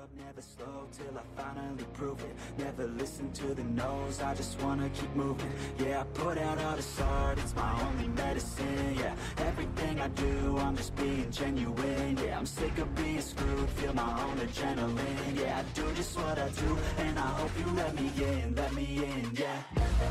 up, never slow till I finally prove it. Never listen to the no's, I just wanna keep moving. Yeah, I put out all this art, it's my only medicine. Yeah, everything I do, I'm just being genuine. Yeah, I'm sick of being screwed, feel my own adrenaline. Yeah, I do just what I do, and I hope you let me in, let me in. Yeah.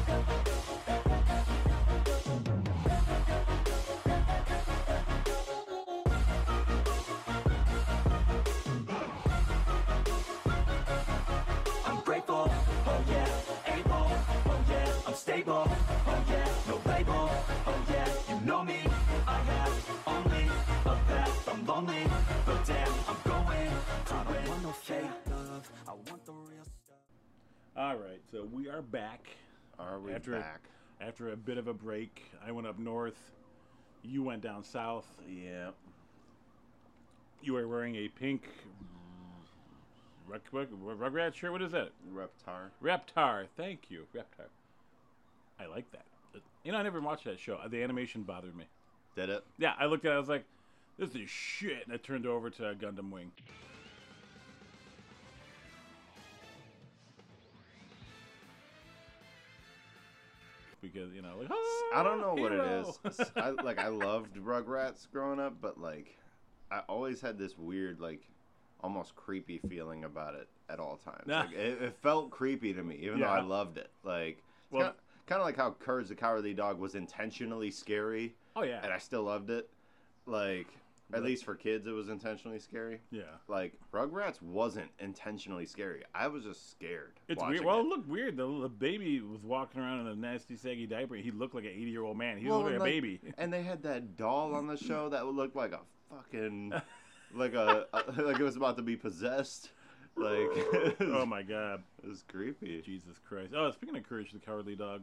After back? after a bit of a break. I went up north. You went down south. Yeah. You were wearing a pink rug, rug, Rugrat shirt. What is that? Reptar. Reptar. Thank you, Reptar. I like that. You know, I never watched that show. The animation bothered me. Did it? Yeah, I looked at it. I was like, "This is shit," and I turned over to Gundam Wing. Because you know, like ah, I don't know what it is. I like I loved Rugrats growing up, but like I always had this weird like almost creepy feeling about it at all times. Nah. Like, it, it felt creepy to me, even though I loved it. Like Well- kind of like how Courage the Cowardly Dog was intentionally scary. Oh, yeah. and I still loved it. Like at least for kids, it was intentionally scary. yeah. Like Rugrats wasn't intentionally scary. I was just scared. It's weird. Well, it. it looked weird. The, the baby was walking around in a nasty, saggy diaper. He looked like an 80 year old man. He Well, looked like a baby. And they had that doll on the show that looked like a fucking like a, like it was about to be possessed. Like oh my god. it was creepy. Jesus Christ. Oh, speaking of Courage the Cowardly Dog,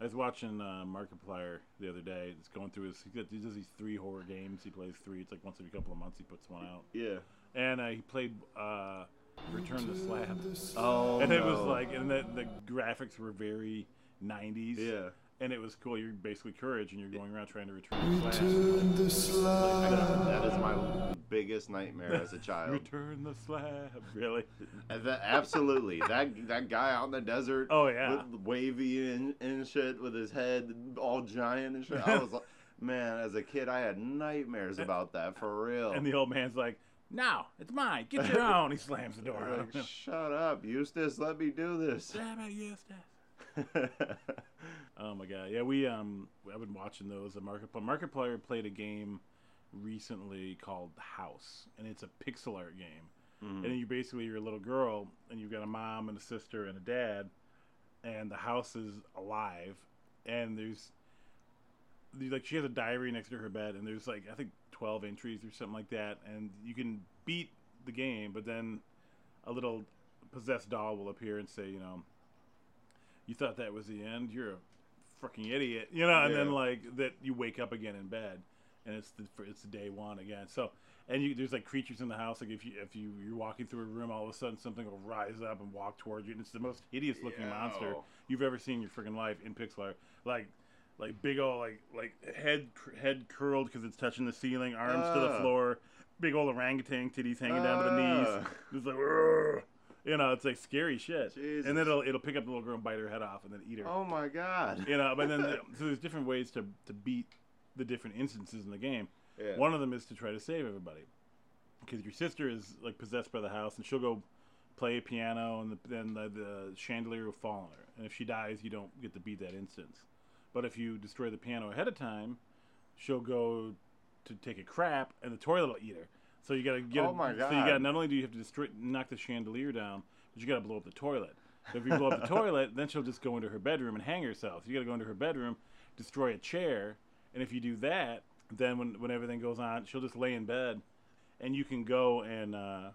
I was watching uh, Markiplier the other day. It's going through his. He does he does these three horror games. He plays three. It's like once every couple of months he puts one out. Yeah. And uh, he played uh, Return to Slab. Oh. And it was like, and the, the graphics were very 90s. Yeah. And it was cool. You're basically Courage and you're going around trying to return the slab. That- that is my biggest nightmare as a child. Return the slab. Really? And that, absolutely, that that guy out in the desert. Oh, yeah. with wavy and, and shit with his head all giant and shit. I was like, man, as a kid, I had nightmares about that for real. And the old man's like, no, it's mine. Get your own. He slams the door. like, shut up, Eustace. Let me do this. Damn it, Eustace. Oh my god, yeah, we um, I've been watching those. A Markiplier, Markiplier played a game recently called House, and it's a pixel art game. And you basically you're a little girl, and you've got a mom and a sister and a dad, and the house is alive, and there's like she has a diary next to her bed, and there's like I think twelve entries or something like that, and you can beat the game, but then a little possessed doll will appear and say, you know, you thought that was the end. You're a freaking idiot, you know. And then like that, you wake up again in bed, and it's the, it's day one again. So and you, there's like creatures in the house. Like if you if you you're walking through a room, all of a sudden something will rise up and walk towards you, and it's the most hideous looking Ew. monster you've ever seen in your freaking life in pixel art. Like like big old like like head head curled because it's touching the ceiling, arms to the Ah. floor, big old orangutan titties hanging down to the Ah. knees. It's like. You know, it's like scary shit, Jesus. and then it'll it'll pick up the little girl and bite her head off, and then eat her. Oh my god. you know but then the, so there's different ways to to beat the different instances in the game. Yeah. one of them is to try to save everybody. Because your sister is like possessed by the house and she'll go play a piano and then the, the chandelier will fall on her. And if she dies you don't get to beat that instance. But if you destroy the piano ahead of time she'll go to take a crap and the toilet will eat her so you gotta get Oh my god! so you got not only do you have to destroy knock the chandelier down but you gotta blow up the toilet. So if you blow up the toilet then she'll just go into her bedroom and hang herself. So you gotta go into her bedroom destroy a chair and if you do that then when, when everything goes on she'll just lay in bed and you can go and uh,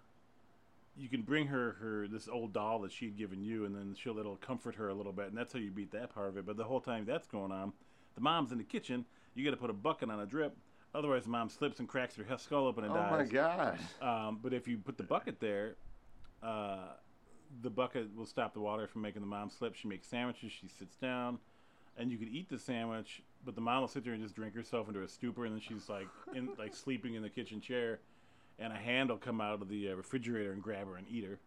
you can bring her her this old doll that she had given you and then she'll it'll comfort her a little bit and that's how you beat that part of it. But the whole time that's going on the mom's in the kitchen you got to put a bucket on a drip otherwise the mom slips and cracks her skull open and dies. Oh my god. um, but if you put the bucket there, uh, the bucket will stop the water from making the mom slip. She makes sandwiches. She sits down, and you could eat the sandwich, but the mom will sit there and just drink herself into a stupor, and then she's like in like sleeping in the kitchen chair. and a hand will come out of the uh, refrigerator and grab her and eat her,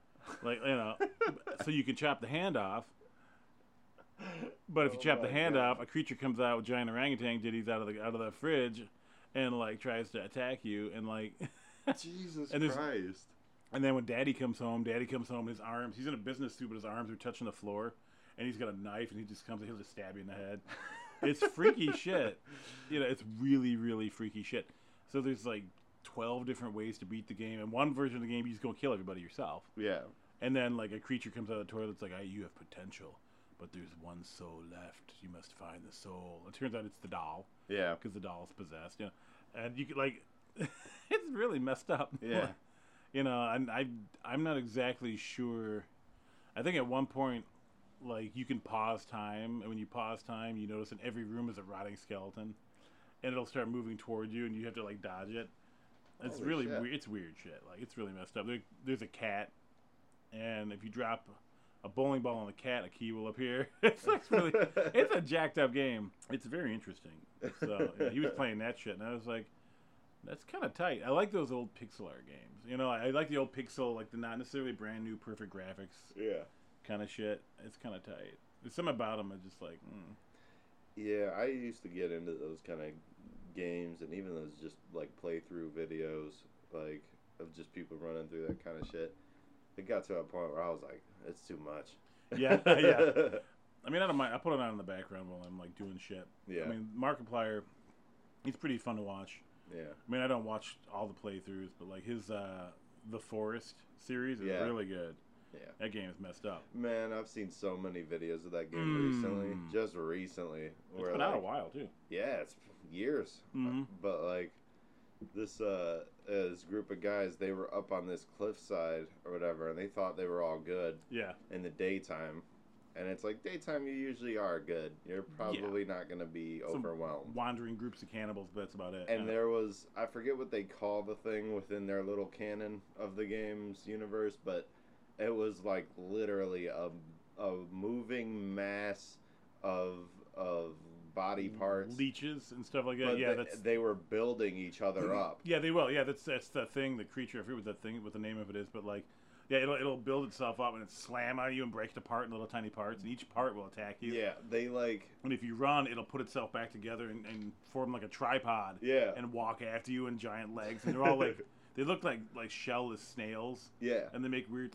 like you know, so you can chop the hand off. But if you Oh chop the hand God. off, a creature comes out with giant orangutan ditties out of the out of the fridge, and like tries to attack you, and like, Jesus And Christ. and then when Daddy comes home, Daddy comes home, his arms, he's in a business suit, but his arms are touching the floor, and he's got a knife, and he just comes, and he'll just stab you in the head. It's freaky shit. You know, it's really, really freaky shit. So there's like twelve different ways to beat the game, and one version of the game you just go kill everybody yourself. Yeah. And then like a creature comes out of the toilet, it's like, "I, you have potential, but there's one soul left. You must find the soul." It turns out it's the doll Yeah. because the doll's possessed. Yeah. and you could like, it's really messed up. Yeah. you know, and I I'm not exactly sure. I think at one point, like you can pause time, and when you pause time, you notice in every room is a rotting skeleton, and it'll start moving toward you, and you have to like dodge it. It's Holy really shit. weird. It's weird shit. Like it's really messed up. There, there's a cat, and if you drop a bowling ball on the cat, a key will appear. it's like really, it's a jacked up game. It's very interesting. So yeah, he was playing that shit, and I was like, that's kind of tight. I like those old pixel art games. You know, I, I like the old pixel, like the not necessarily brand new, perfect graphics Yeah. kind of shit. It's kind of tight. There's some about them. I just like, mm. Yeah, I used to get into those kind of games and even those just like playthrough videos, like of just people running through that kind of shit. It got to a point where I was like, it's too much. Yeah, yeah. I mean, I don't mind. I put it on in the background while I'm like doing shit. Yeah. I mean, Markiplier, he's pretty fun to watch. yeah. I mean, I don't watch all the playthroughs, but like his uh the Forest series is Yeah. really good. Yeah. That game is messed up. Man, I've seen so many videos of that game Mm. recently. Just recently. It's been like, out a while too. Yeah, it's years. Mhm. But like this uh this group of guys, they were up on this cliffside or whatever, and they thought they were all good Yeah. in the daytime. And it's like daytime, you usually are good. You're probably not going to be Some overwhelmed. Wandering groups of cannibals, but that's about it. And Yeah. there was, I forget what they call the thing within their little canon of the game's universe, but it was like literally a, a moving mass of of body parts. leeches and stuff like that. But yeah, they, that's they were building each other up. yeah, they will. Yeah, that's that's the thing. The creature, I forget what that thing, what the name of it is, but like, yeah, it'll it'll build itself up and it slam on you and break it apart in little tiny parts, and each part will attack you. Yeah, they like And if you run, it'll put itself back together and, and form like a tripod. Yeah. And walk after you in giant legs, and they're all like, they look like like shellless snails, yeah, and they make weird.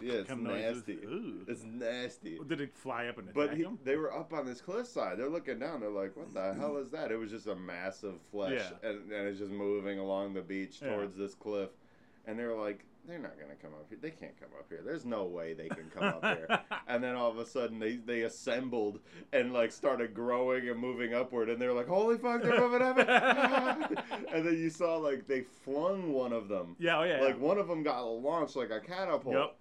yeah. It's noises. nasty. Ooh. It's nasty. Did it fly up and attack But he, them? they were up on this cliffside. They're looking down. They're like, "What the hell is that?" It was just a massive flesh, Yeah. and, and it's just moving along the beach Yeah. towards this cliff. And they were like, "They're not gonna come up here. They can't come up here. There's no way they can come up here." And then all of a sudden, they they assembled and like started growing and moving upward. And they're like, "Holy fuck, they're moving up!" and then you saw like they flung one of them. Yeah, oh yeah. Like one of them got launched like a catapult. Yep.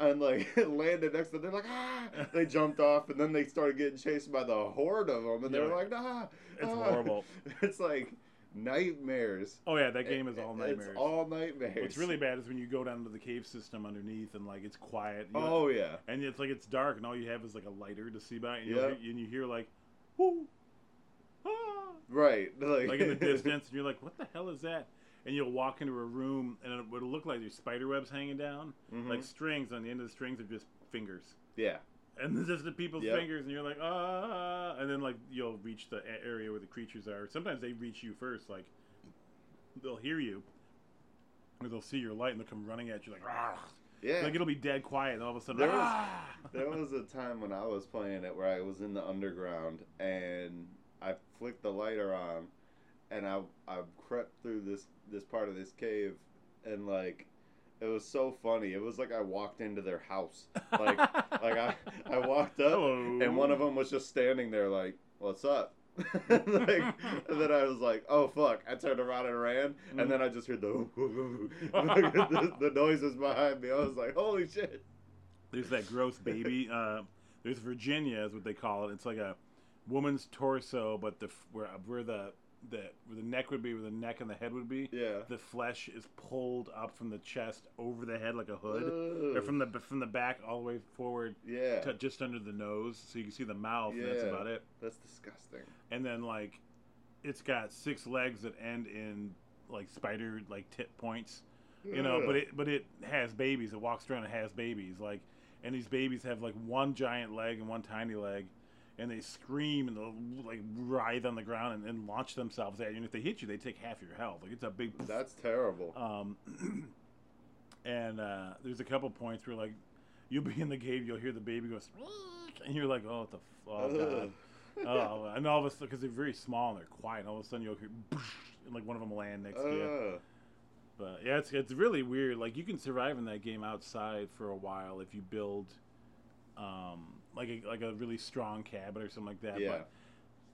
And like it landed next to them. They're like, ah! They jumped off, and then they started getting chased by the horde of them, and they Yeah. were like, nah. It's ah." horrible. It's like nightmares. oh yeah, that game is all nightmares. It's all nightmares. What's really bad is when you go down to the cave system underneath and like it's quiet. you know, Oh yeah. and it's like it's dark and all you have is like a lighter to see by, and, Yep. hear, and you hear like, whoo, ah, Right. Like, like in the distance, and you're like, what the hell is that? And you'll walk into a room and it would look like there's spider webs hanging down, Mhm. like strings. On the end of the strings are just fingers, yeah. And it's just the people's Yep. fingers, and you're like, ah, and then like you'll reach the area where the creatures are. Sometimes they reach you first, like they'll hear you, or they'll see your light and they'll come running at you like, ah. Yeah. Like it'll be dead quiet, and all of a sudden, There was- ah! there was a time when I was playing it where I was in the underground and I flicked the lighter on and I I crept through this this part of this cave and like it was so funny. It was like I walked into their house. Like like I I walked up Hello. and one of them was just standing there like, "What's up?" like, and then I was like, "Oh fuck!" I turned around and ran, Mm. and then I just heard the the, the noises behind me. I was like, "Holy shit!" There's that gross baby. Uh, there's Virginia, is what they call it. It's like a woman's torso, but the where where the the where the neck would be, where the neck and the head would be. Yeah. The flesh is pulled up from the chest over the head like a hood, or from the from the back all the way forward Yeah, to just under the nose, so you can see the mouth. And that's about it. that's disgusting. And then like, it's got six legs that end in like spider like tip points, you know. But it but it has babies. It walks around and has babies. Like, and these babies have like one giant leg and one tiny leg, and they scream and they'll like writhe on the ground and, and launch themselves at you. And if they hit you, they take half your health. Like it's a big. That's terrible. Um, and uh, there's a couple points where like you'll be in the cave, you'll hear the baby go, "Squeak," and you're like, oh, what the f- oh god. oh, and all of a sudden, because they're very small and they're quiet, and all of a sudden you'll hear, and like one of them land next to you. Uh, But yeah, it's it's really weird. Like you can survive in that game outside for a while if you build, um, like a like a really strong cabin or something like that. Yeah. But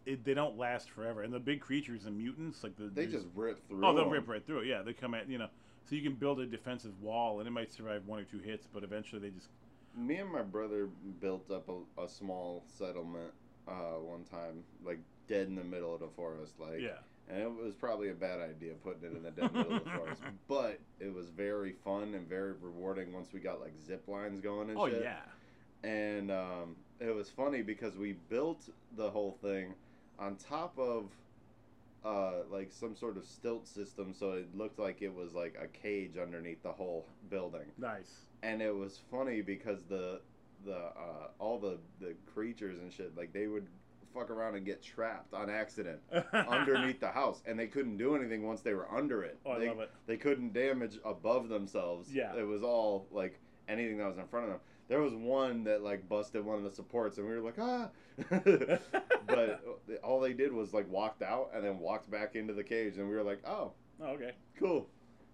it, they don't last forever. And the big creatures and mutants, like the they just rip through. oh they'll 'em. rip right through it. Yeah, they come at you know. So you can build a defensive wall, and it might survive one or two hits, but eventually they just Me and my brother built up a, a small settlement uh, one time, like dead in the middle of the forest, like. yeah. And it was probably a bad idea putting it in the dead middle of the forest, but it was very fun and very rewarding once we got like zip lines going and Oh shit. yeah. And um, it was funny because we built the whole thing on top of uh, like some sort of stilt system, so it looked like it was like a cage underneath the whole building. Nice. And it was funny because the the uh, all the the creatures and shit like they would fuck around and get trapped on accident underneath the house, and they couldn't do anything once they were under it. Oh, I love it. they couldn't damage above themselves. Yeah. It was all like anything that was in front of them. There was one that like busted one of the supports, and we were like, ah. but all they did was like walked out and then walked back into the cage, and we were like, oh, Oh, okay. cool.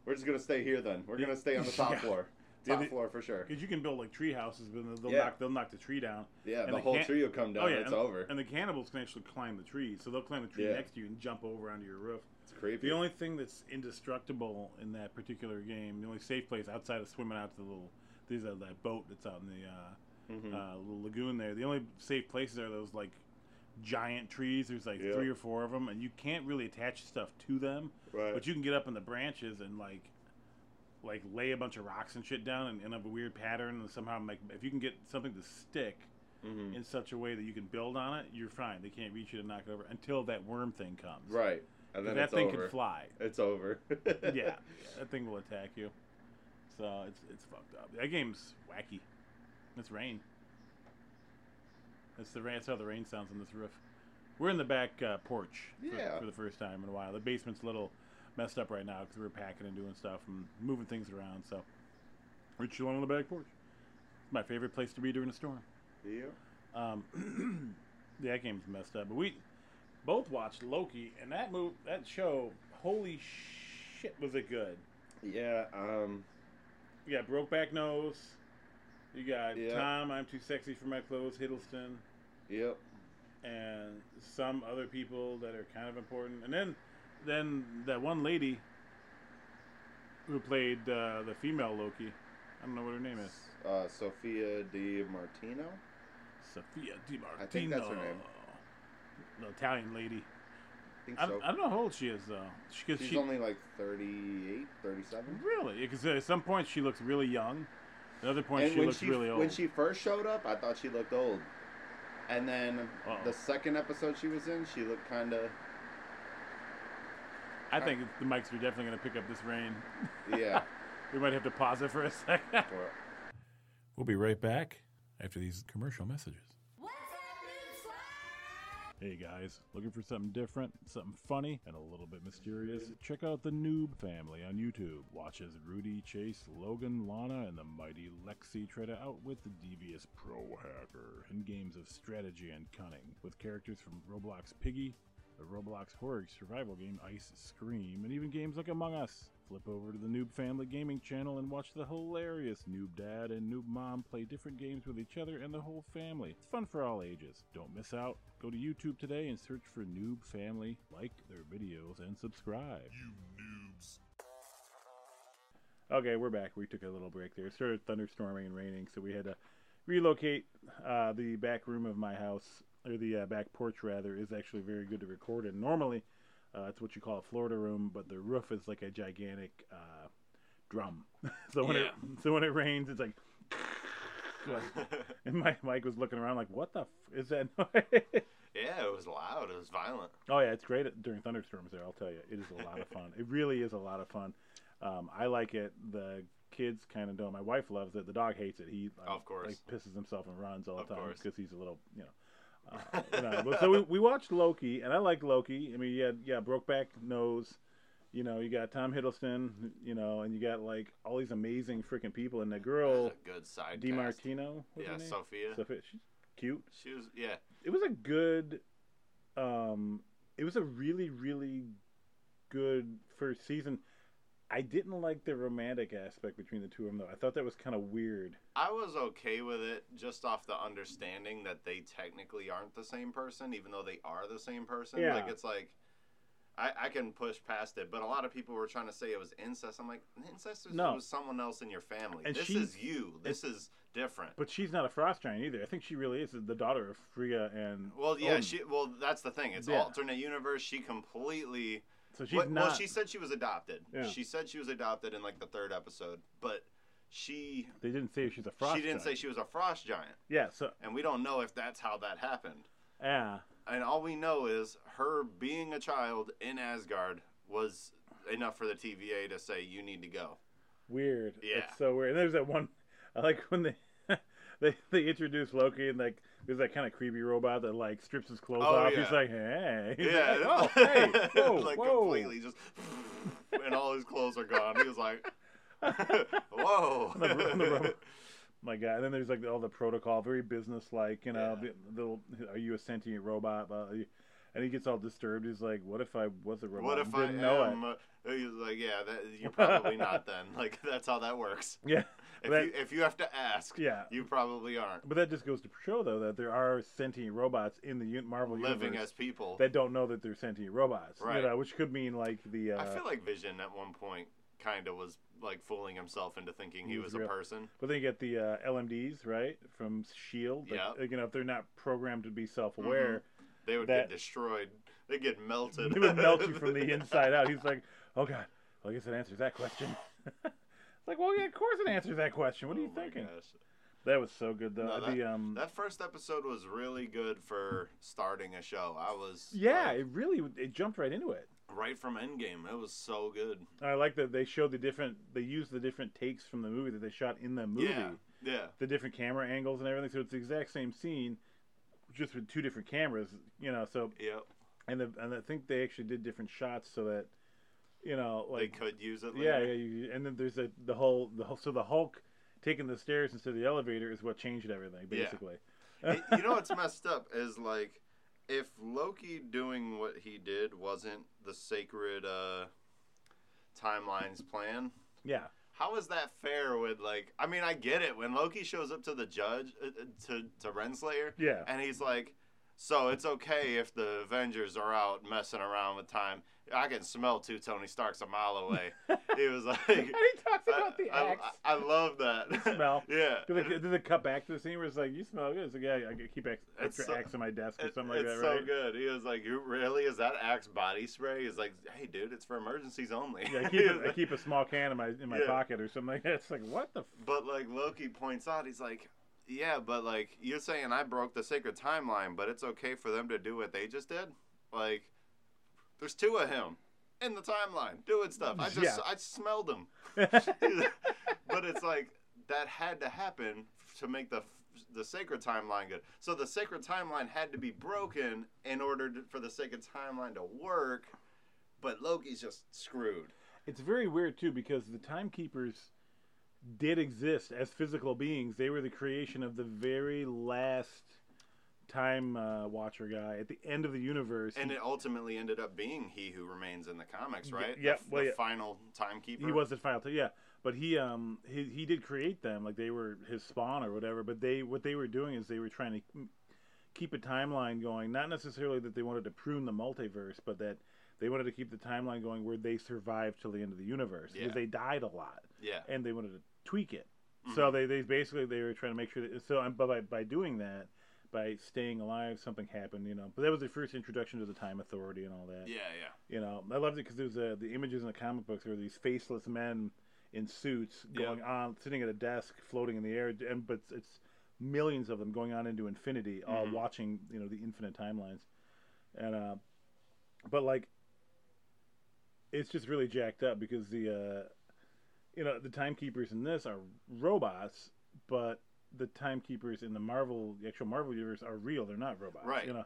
We're just gonna stay here then. We're gonna stay on the top Yeah. floor. Yeah, Top they- floor for sure. Because you can build like tree houses, but they'll knock they'll knock the tree down. Yeah, and the the whole can- tree will come down. oh yeah, it's and, over. And the cannibals can actually climb the tree, so they'll climb the tree next to you and jump over onto your roof. It's creepy. The only thing that's indestructible in that particular game, the only safe place outside of swimming out to the little, there's a, that boat that's out in the uh, Mhm. uh, little lagoon there. The only safe places are those like giant trees. There's like Yeah. three or four of them, and you can't really attach stuff to them. right. But you can get up in the branches and like, like lay a bunch of rocks and shit down and, and have a weird pattern and somehow make. If you can get something to stick Mhm. in such a way that you can build on it, you're fine. They can't reach you to knock it over until that worm thing comes. Right. And then that thing over. can fly. It's over. yeah, yeah, that thing will attack you. So it's it's fucked up. That game's wacky. It's rain. It's the rain. That's how the rain sounds on this roof. We're in the back uh, porch for, Yeah. for the first time in a while. The basement's a little messed up right now because we're packing and doing stuff and moving things around. So we're chilling on the back porch. It's my favorite place to be during a storm. yeah. Um, yeah, that game's messed up. But we both watched Loki, and that move, that show, holy shit, was it good? Yeah. Um. You got Brokeback Nose. You got Yeah. Tom, I'm Too Sexy for My Clothes, Hiddleston, Yep. and some other people that are kind of important. And then, then that one lady who played uh, the female Loki. I don't know what her name is. Uh, Sophia Di Martino. Sophia Di Martino. I think that's her name. The Italian lady. I think I, so. I don't know how old she is though. She, She's she only like 38, 37. really because at some point she looks really young. At other points And she looks she really old. when she first showed up, I thought she looked old. And then Uh-oh. the second episode she was in, she looked kind of I think the mics are definitely going to pick up this rain. yeah. We might have to pause it for a second. We'll be right back after these commercial messages. Hey guys, looking for something different, something funny, and a little bit mysterious? Check out the Noob family on YouTube. Watch as Rudy, Chase, Logan, Lana, and the mighty Lexi try to outwit the devious pro hacker in games of strategy and cunning, with characters from Roblox Piggy, the Roblox horror survival game Ice Scream, and even games like Among Us. Flip over to the Noob Family Gaming channel and watch the hilarious Noob Dad and Noob Mom play different games with each other and the whole family. It's fun for all ages. Don't miss out. Go to YouTube today and search for Noob Family, like their videos, and subscribe. You noobs. Okay, we're back. We took a little break there. It started thunderstorming and raining, so we had to relocate. Uh, the back room of my house, or the uh, back porch rather, is actually very good to record in. Normally, uh, it's what you call a Florida room, but the roof is like a gigantic uh, drum. so when it so when it rains, it's like. and my Mike was looking around like, "What the f- is that noise?" Yeah, it was loud. It was violent. Oh yeah, it's great at, during thunderstorms. There, I'll tell you, it is a lot of fun. It really is a lot of fun. Um, I like it. The kids kind of don't. My wife loves it. The dog hates it. He Of course. like pisses himself and runs all the Of time because he's a little you know. Uh, you but so we, we watched Loki, and I like Loki. I mean, you had yeah, Brokeback Nose. You know, you got Tom Hiddleston. You know, and you got like all these amazing freaking people, and the girl good side. DiMartino. Yeah? Sophia. Sophia. She's cute. She was yeah. It was a good. Um, it was a really really good first season. I didn't like the romantic aspect between the two of them though. I thought that was kind of weird. I was okay with it just off the understanding that they technically aren't the same person, even though they are the same person. Yeah. Like it's like I, I can push past it, but a lot of people were trying to say it was incest. I'm like, incest is No. was someone else in your family. And this she's- is you. This is different. But she's not a frost giant either. I think she really is the daughter of Frigga and. Well, yeah, Odin. she. Well, that's the thing. It's Yeah. alternate universe. She completely. So she's Well- not. Well, she said she was adopted. Yeah. She said she was adopted in like the third episode, but she They didn't say she's a frost. she didn't say she was a frost giant, Yeah. So and we don't know if that's how that happened. yeah. And all we know is her being a child in Asgard was enough for the TVA to say you need to go. Weird. Yeah. It's so weird. And there's that one. I like when they they they introduce Loki and like there's that kind of creepy robot that like strips his clothes Oh, off. yeah. He's like, hey. He's yeah, like, oh, hey. Whoa, like whoa. completely just, and all his clothes are gone. He was like, whoa. The the. My God. And then there's like all the protocol, very business like. You know, Yeah. little. Are you a sentient robot? And he gets all disturbed. He's like, "What if I was a robot? What if and I didn't know am? Uh, he was like, yeah, that, you're probably not. Then, like, that's how that works. Yeah. If That- you if you have to ask, Yeah. you probably aren't But that just goes to show, though, that there are sentient robots in the Marvel living as people. that don't know that they're sentient robots. Right. You know, which could mean like the. Uh, I feel like Vision at one point kind of was like fooling himself into thinking he He was was a person. But then you get the uh, LMDs, right, from Shield. Like, Yeah. you know, if they're not programmed to be self-aware, They would That- get destroyed. They get melted. they would melt you from the inside out. He's like, "Oh God, well, I guess it answers that question." it's like, well, yeah, of course it answers that question. What are you Oh my thinking? gosh. That was so good, though. No, that, the um, that first episode was really good for starting a show. I was yeah, like, it really it jumped right into it. right from Endgame. It was so good. I like that they showed the different. They used the different takes from the movie that they shot in the movie. Yeah, yeah, the different camera angles and everything. So it's the exact same scene, just with two different cameras. You know, so yep. and the, and I think they actually did different shots so that, you know, like They could use it. yeah, Later. yeah. You, and then there's a, the whole the whole so the Hulk taking the stairs instead of the elevator is what changed everything Yeah. basically. It- you know what's messed up is like if Loki doing what he did wasn't the sacred uh, timelines plan. Yeah, How is that fair with like? I mean, I get it when Loki shows up to the judge uh, uh, to to Renslayer, yeah. and he's like, "So it's okay if the Avengers are out messing around with time. I can smell two Tony Starks a mile away." he was like, and he talks about the I, axe. I, I love that The smell. yeah, they, do they cut back to the scene where it's like, you smell good? It's like, yeah, I keep ex- It's extra so- axe on my desk or It- something like it's that, so right? good. He was like, "You really? Is that Axe body spray?" He's like, "Hey, dude, it's for emergencies only." Yeah, I keep, a, I keep a small can in my in my Yeah. pocket or something like that. It's like, what the? F- But like Loki points out, he's like, "Yeah, but like you're saying I broke the sacred timeline, but it's okay for them to do what they just did. Like, there's two of him in the timeline doing stuff. I just Yeah. I smelled them, but it's like that had to happen to make the the sacred timeline good. So the sacred timeline had to be broken in order to, for the sacred timeline to work. But Loki's just screwed. It's very weird too because the timekeepers did exist as physical beings. They were the creation of the very last time uh, watcher guy at the end of the universe. And he, it ultimately ended up being he who remains in the comics, right? yeah, the, well, the yeah. final timekeeper. he was the final, t- yeah. But he um he, he did create them like they were his spawn or whatever. But they what they were doing is they were trying to keep a timeline going. Not necessarily that they wanted to prune the multiverse, but that they wanted to keep the timeline going where they survived till the end of the universe Yeah. because they died a lot. Yeah, and they wanted to tweak it. So they, they basically they were trying to make sure that so but by by doing that, by staying alive, something happened, you know. But that was the first introduction to the Time Authority and all that. yeah, yeah. You know, I loved it because there was uh, the images in the comic books were these faceless men in suits Yeah. going on, sitting at a desk, floating in the air, and but it's, millions of them going on into infinity, all Mhm. watching you know the infinite timelines, and uh, but like, it's just really jacked up because the uh, you know the timekeepers in this are robots, but the timekeepers in the Marvel, the actual Marvel universe, are real. They're not robots, Right. You know,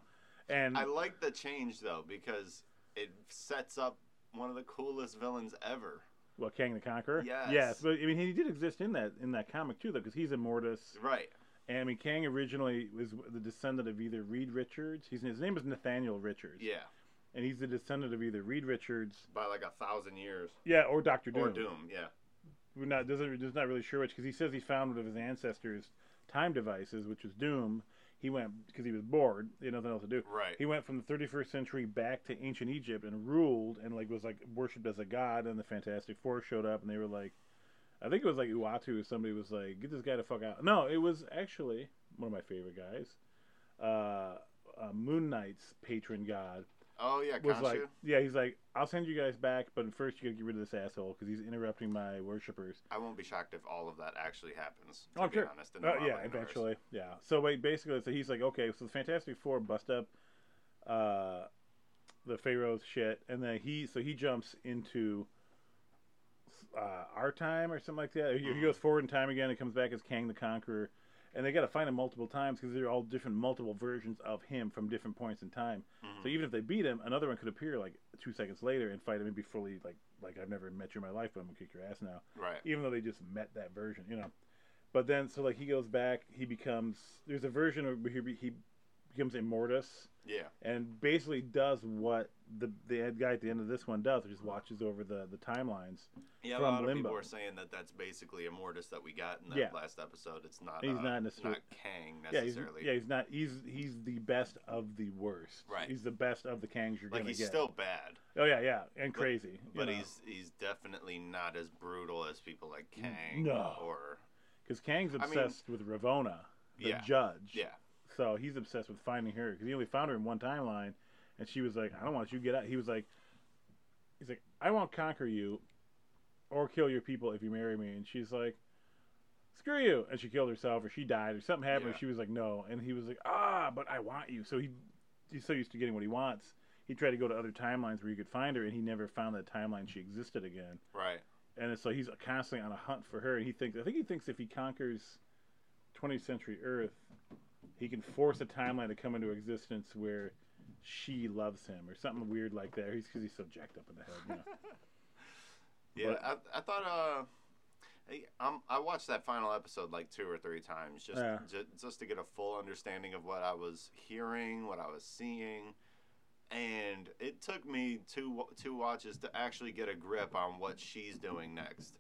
and I like the change though because it sets up one of the coolest villains ever. well, Kang the Conqueror. Yes. yes, but I mean he did exist in that in that comic too, though, because he's Immortus. Right. And I mean Kang originally was the descendant of either Reed Richards. He's, his name is Nathaniel Richards. Yeah. and he's the descendant of either Reed Richards, By like a thousand years. yeah, or Doctor Doom. Or Doom. Yeah. We're not doesn't just not really sure which because he says he found one of his ancestors' time devices, which was Doom. He went because he was bored, he had nothing else to do. Right. He went from the 31st century back to ancient Egypt and ruled and like was like worshipped as a god. And the Fantastic Four showed up and they were like, I think it was like Uatu. Somebody was like, "Get this guy to fuck out." No, it was actually one of my favorite guys, uh, uh, Moon Knight's patron god Oh yeah, was like, yeah, he's like, I'll send you guys back, but first you gotta get rid of this asshole because he's interrupting my worshippers. I won't be shocked if all of that actually happens. To Oh, be sure. honest, in the Uh, yeah, universe. eventually, yeah. So wait, basically, so he's like, okay, so the Fantastic Four bust up uh, the Pharaoh's shit, and then he, so he jumps into uh, our time or something like that. He, he Mm-hmm. goes forward in time again and comes back as Kang the Conqueror, and they got to find him multiple times because they're all different, multiple versions of him from different points in time. Mm-hmm. So even if they beat him, another one could appear like two seconds later and fight him and be fully like, like I've never met you in my life, but I'm gonna kick your ass now Right. even though they just met that version, you know. But then, so like he goes back, he becomes there's a version of he, he becomes Immortus Yeah. and basically does what the the head guy at the end of this one does, which is watches over the the timelines. Yeah, a lot of Limbo. people are saying that that's basically Immortus that we got in that Yeah. last episode. It's not. He's uh, not necessarily- not Kang Yeah, he's, necessarily. yeah, he's not. He's he's the best of the worst. Right. He's the best of the Kangs you're like gonna he's get. still bad, oh yeah, yeah, and crazy. you but know. he's he's definitely not as brutal as people like Kang. No. Or because Kang's I mean- obsessed with Ravonna, the Yeah. judge. yeah. So he's obsessed with finding her because he only found her in one timeline, and she was like, "I don't want you to get out." He was like, "He's like, I won't conquer you, or kill your people if you marry me." And she's like, "Screw you!" And she killed herself, or she died, or something happened. Yeah. She was like, "No," and he was like, "Ah, but I want you." So he he's so used to getting what he wants. He tried to go to other timelines where he could find her, and he never found that timeline she existed again. Right. And so he's constantly on a hunt for her. And he thinks, I think he thinks if he conquers 20th century Earth, he can force a timeline to come into existence where she loves him or something weird like that. He's because he's so jacked up in the head. You know? Yeah, But- I, I thought uh, I, um, I watched that final episode like two or three times just, Yeah. ju- just to get a full understanding of what I was hearing, what I was seeing, and it took me two two watches to actually get a grip on what she's doing next,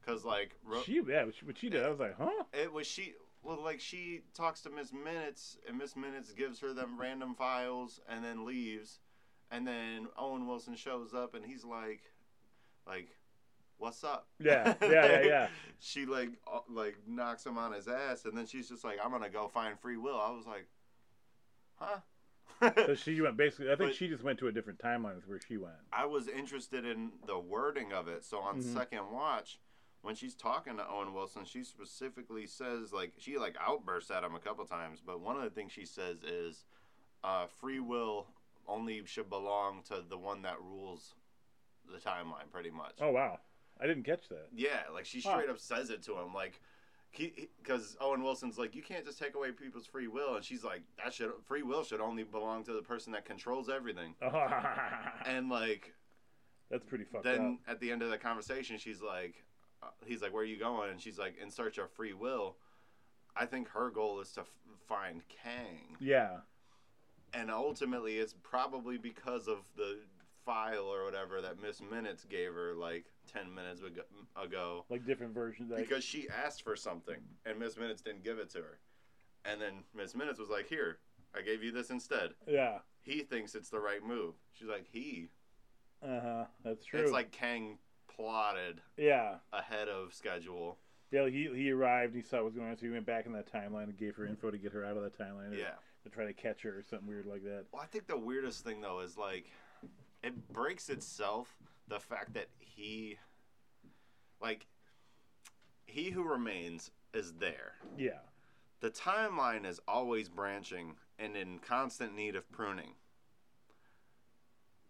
because like she, yeah, what she, what she did, I was like, huh? it was she. Well, like she talks to Miss Minutes, and Miss Minutes gives her them random files, and then leaves, and then Owen Wilson shows up, and he's like, like, what's up? Yeah, yeah, yeah, yeah. she like uh, like knocks him on his ass, and then she's just like, I'm gonna go find free will. I was like, huh? So she went basically, I think But- she just went to a different timeline with where she went. I was interested in the wording of it. So on Mhm. second watch, when she's talking to Owen Wilson, she specifically says like she like outbursts at him a couple times, but one of the things she says is uh, free will only should belong to the one that rules the timeline, pretty much. Oh, wow. I didn't catch that. Yeah, like she Huh. straight up says it to him, like. Because Owen Wilson's like, you can't just take away people's free will, and she's like, that should free will should only belong to the person that controls everything. And like, That's pretty fucked then at the end of the conversation, she's like, he's like, where are you going? And she's like, in search of free will. I think her goal is to f- find Kang. Yeah. and ultimately, it's probably because of the file or whatever that Miss Minutes gave her like ten minutes ago- ago. Like different versions. Like, Because she asked for something, and Miss Minutes didn't give it to her, and then Miss Minutes was like, "Here, I gave you this instead." yeah. He thinks it's the right move. She's like, "He." Uh huh. That's true. It's like Kang plotted yeah. ahead of schedule. Yeah, he he arrived. He saw what was going on, so he went back in that timeline and gave her info to get her out of that timeline. or Yeah. To try to catch her or something weird like that. Well, I think the weirdest thing though is like it breaks itself the fact that he like he who remains is there. Yeah. The timeline is always branching and in constant need of pruning.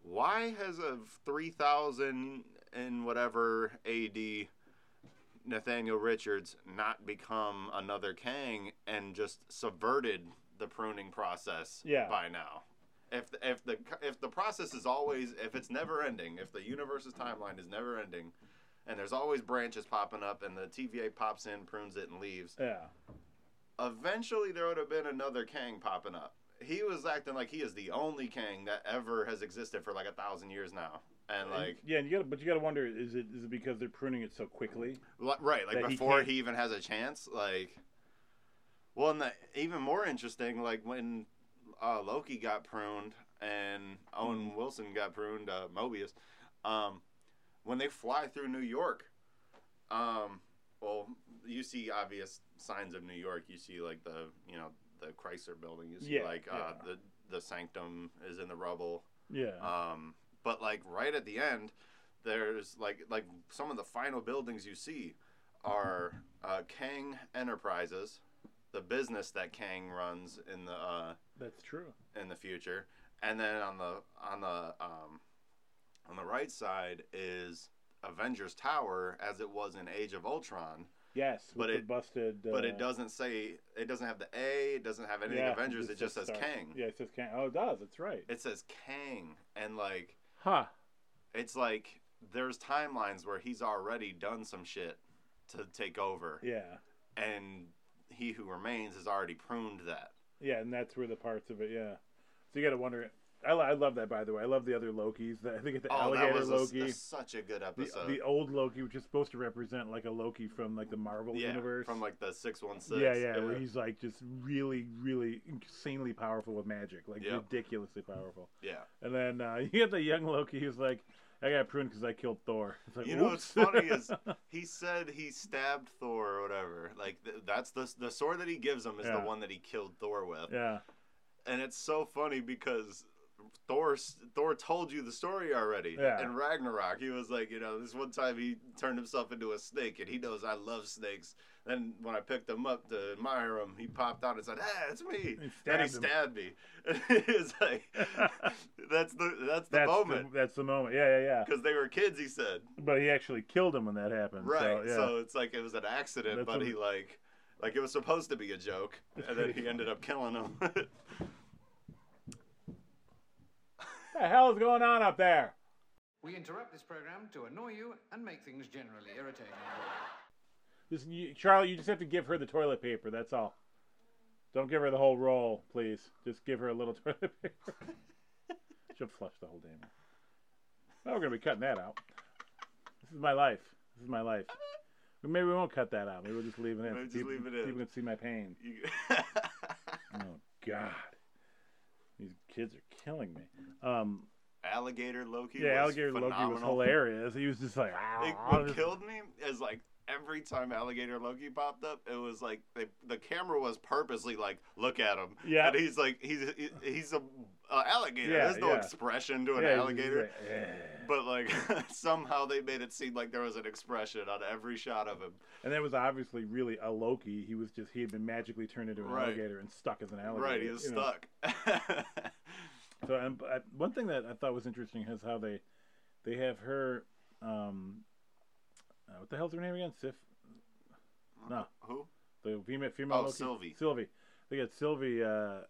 Why has a 3000 and whatever AD Nathaniel Richards not become another Kang and just subverted the pruning process Yeah. by now. If the, if the if the process is always if it's never ending, if the universe's timeline is never ending, and there's always branches popping up, and the TVA pops in, prunes it, and leaves, Yeah. eventually there would have been another Kang popping up. He was acting like he is the only Kang that ever has existed for like a thousand years now, and like yeah, and you got but you got to wonder is it is it because they're pruning it so quickly? Right, like That he before he, even has a chance. Like, well, and the, even more interesting, like when uh, Loki got pruned and Owen Mm. Wilson got pruned, uh, Mobius. Um, when they fly through New York, um, well, you see obvious signs of New York. You see like the you know the Chrysler Building. You see Yeah, like uh, yeah. the the Sanctum is in the rubble. Yeah. Um, but like right at the end, there's like like some of the final buildings you see are uh, Kang Enterprises, the business that Kang runs in the uh, That's true. in the future, and then on the on the um, on the right side is Avengers Tower as it was in Age of Ultron, Yes, But it- busted. Uh, but it doesn't say it doesn't have the A, it doesn't have anything yeah, Avengers, it just says Star- Kang. Yeah, it says Kang. Oh, it does. It's right. It says Kang, and like Huh. it's like there's timelines where he's already done some shit to take over, Yeah. and he who remains has already pruned that. Yeah, and that's where the parts of it. Yeah. So you got to wonder. I, I love that by the way. I love the other Lokis. I think it's the oh, that alligator was a- Loki. that's such a good the, episode. the old Loki, which is supposed to represent like a Loki from like the Marvel yeah, universe. from like the six one six. yeah, yeah, where he's like just really, really insanely powerful with magic, like Yep. ridiculously powerful. yeah. And then uh, you get the young Loki who's like, "I got pruned because I killed Thor." It's like, You know what's funny is he said he stabbed Thor or whatever. Like th- that's the the sword that he gives him is Yeah. the one that he killed Thor with. yeah, and it's so funny because Thor Thor told you the story already. Yeah. In Ragnarok, he was like, you know, this one time he turned himself into a snake, and he knows I love snakes. Then when I picked him up to admire him, he popped out and said, "Hey, it's me." He and he stabbed him. me. it's like that's the that's the that's moment The, that's the moment. Yeah, yeah, yeah. because they were kids. He said, But he actually killed him when that happened. right. So, So, it's like it was an accident, That's but what- he like. Like it was supposed to be a joke, and then he ended up killing him. the hell is going on up there? We interrupt this program to annoy you and make things generally irritating. Just, you, Charlie, you just have to give her the toilet paper. That's all. Don't give her the whole roll, please. Just give her a little toilet paper. She'll flush the whole damn. Well, we're gonna be cutting that out. This is my life. This is my life. But maybe we won't cut that out. Maybe we'll just leave it in. Maybe so just people, leave it in. People can see my pain. You- Oh God, these kids are killing me. Um, alligator Loki. yeah, was alligator Loki was phenomenal. hilarious. He was just like, It, what just- killed me is like every time alligator Loki popped up, it was like they, the camera was purposely like, look at him. Yeah. and he's like, he's he's a uh, alligator. Yeah, There's no yeah. expression to an Yeah, alligator. like. But like somehow they made it seem like there was an expression on every shot of him. And that was obviously really a Loki. He was just he had been magically turned into an Right. alligator and stuck as an alligator. right, he was stuck. So and, uh, one thing that I thought was interesting is how they they have her. Um, uh, what the hell's her name again? Sif. No, Who? the female female. Oh, Loki? Sylvie. Sylvie. They got Sylvie. Uh,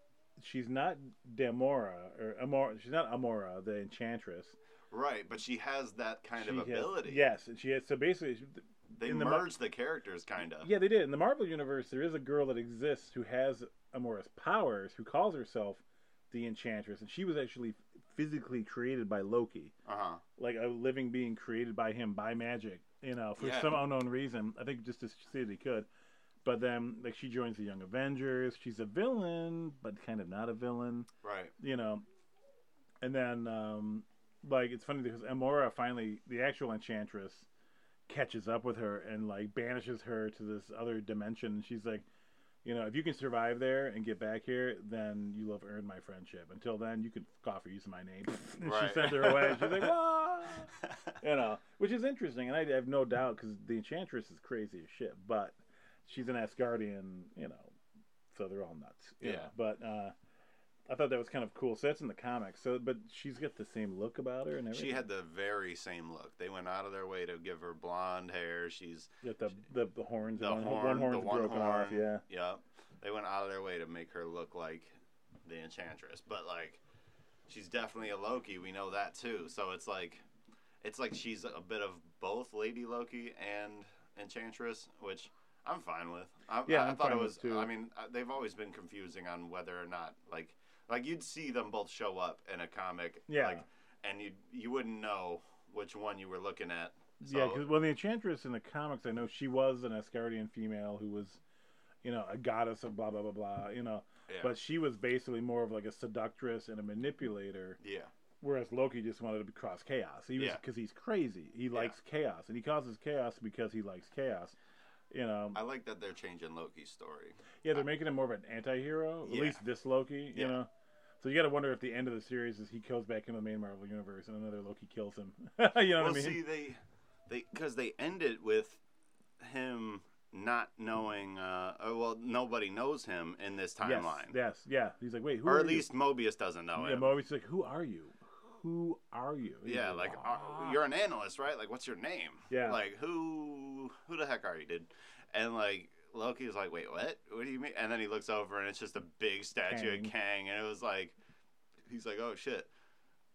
she's not Damora or Amora. She's not Amora, the Enchantress. Right, but she has that kind She of has- ability. yes, and she has. So basically, she- they in the mar- merged the characters, kind of. Yeah, they did. In the Marvel universe, there is a girl that exists who has Amora's powers, who calls herself the Enchantress, and she was actually physically created by Loki, Uh huh. like a living being created by him by magic. You know, for Yeah. some unknown reason. I think just to see that he could. But then, like, she joins the Young Avengers. She's a villain, but kind of not a villain. Right. You know, and then, um, like, it's funny because Amora finally, the actual Enchantress, catches up with her and like banishes her to this other dimension. And she's like, you know, if you can survive there and get back here, then you will have earned my friendship. Until then, you can fuck off for using my name. and Right. she sent her away. She's like, "Wah!" you know, which is interesting, and I have no doubt because the Enchantress is crazy as shit, but she's an Asgardian, you know, so they're all nuts. Yeah. know. But uh, I thought that was kind of cool. So that's in the comics. So, but she's got the same look about her and everything. She had the very same look. They went out of their way to give her blonde hair. She's Got the the, the horns. the one, horn, one horn's the one broken horn. off. Yeah. Yep. They went out of their way to make her look like the Enchantress, but like she's definitely a Loki. We know that too. So it's like it's like she's a bit of both Lady Loki and Enchantress, which I'm fine with. I, Yeah, I, I'm thought it was. I mean, uh, they've always been confusing on whether or not like like you'd see them both show up in a comic, Yeah. like, and you you wouldn't know which one you were looking at. So, Yeah, because well, the Enchantress in the comics, I know she was an Asgardian female who was, you know, a goddess of blah blah blah blah. You know, yeah, but she was basically more of like a seductress and a manipulator. yeah, Whereas Loki just wanted to cross chaos. He was Yeah. because he's crazy. He likes chaos, and he causes chaos because he likes chaos. You know, I like that they're changing Loki's story. yeah, they're making him more of an anti-hero. At Yeah. least this Loki, you Yeah. know. So you got to wonder if the end of the series is he goes back into the main Marvel universe and another Loki kills him. you know well, what I mean? see, they, they, because they end it with him not knowing. Uh, uh, well, nobody knows him in this timeline, yes, yeah. He's like, wait, who or at you? least Mobius doesn't know Yeah, him. Mobius is like, who are you? Who are you? Yeah, like uh, you're an analyst, right? Like, what's your name? Yeah. Like, who, who the heck are you, dude? And like. Loki's like, wait, what? What do you mean? And then he looks over and it's just a big statue Kang. of Kang, and it was like, he's like, oh shit.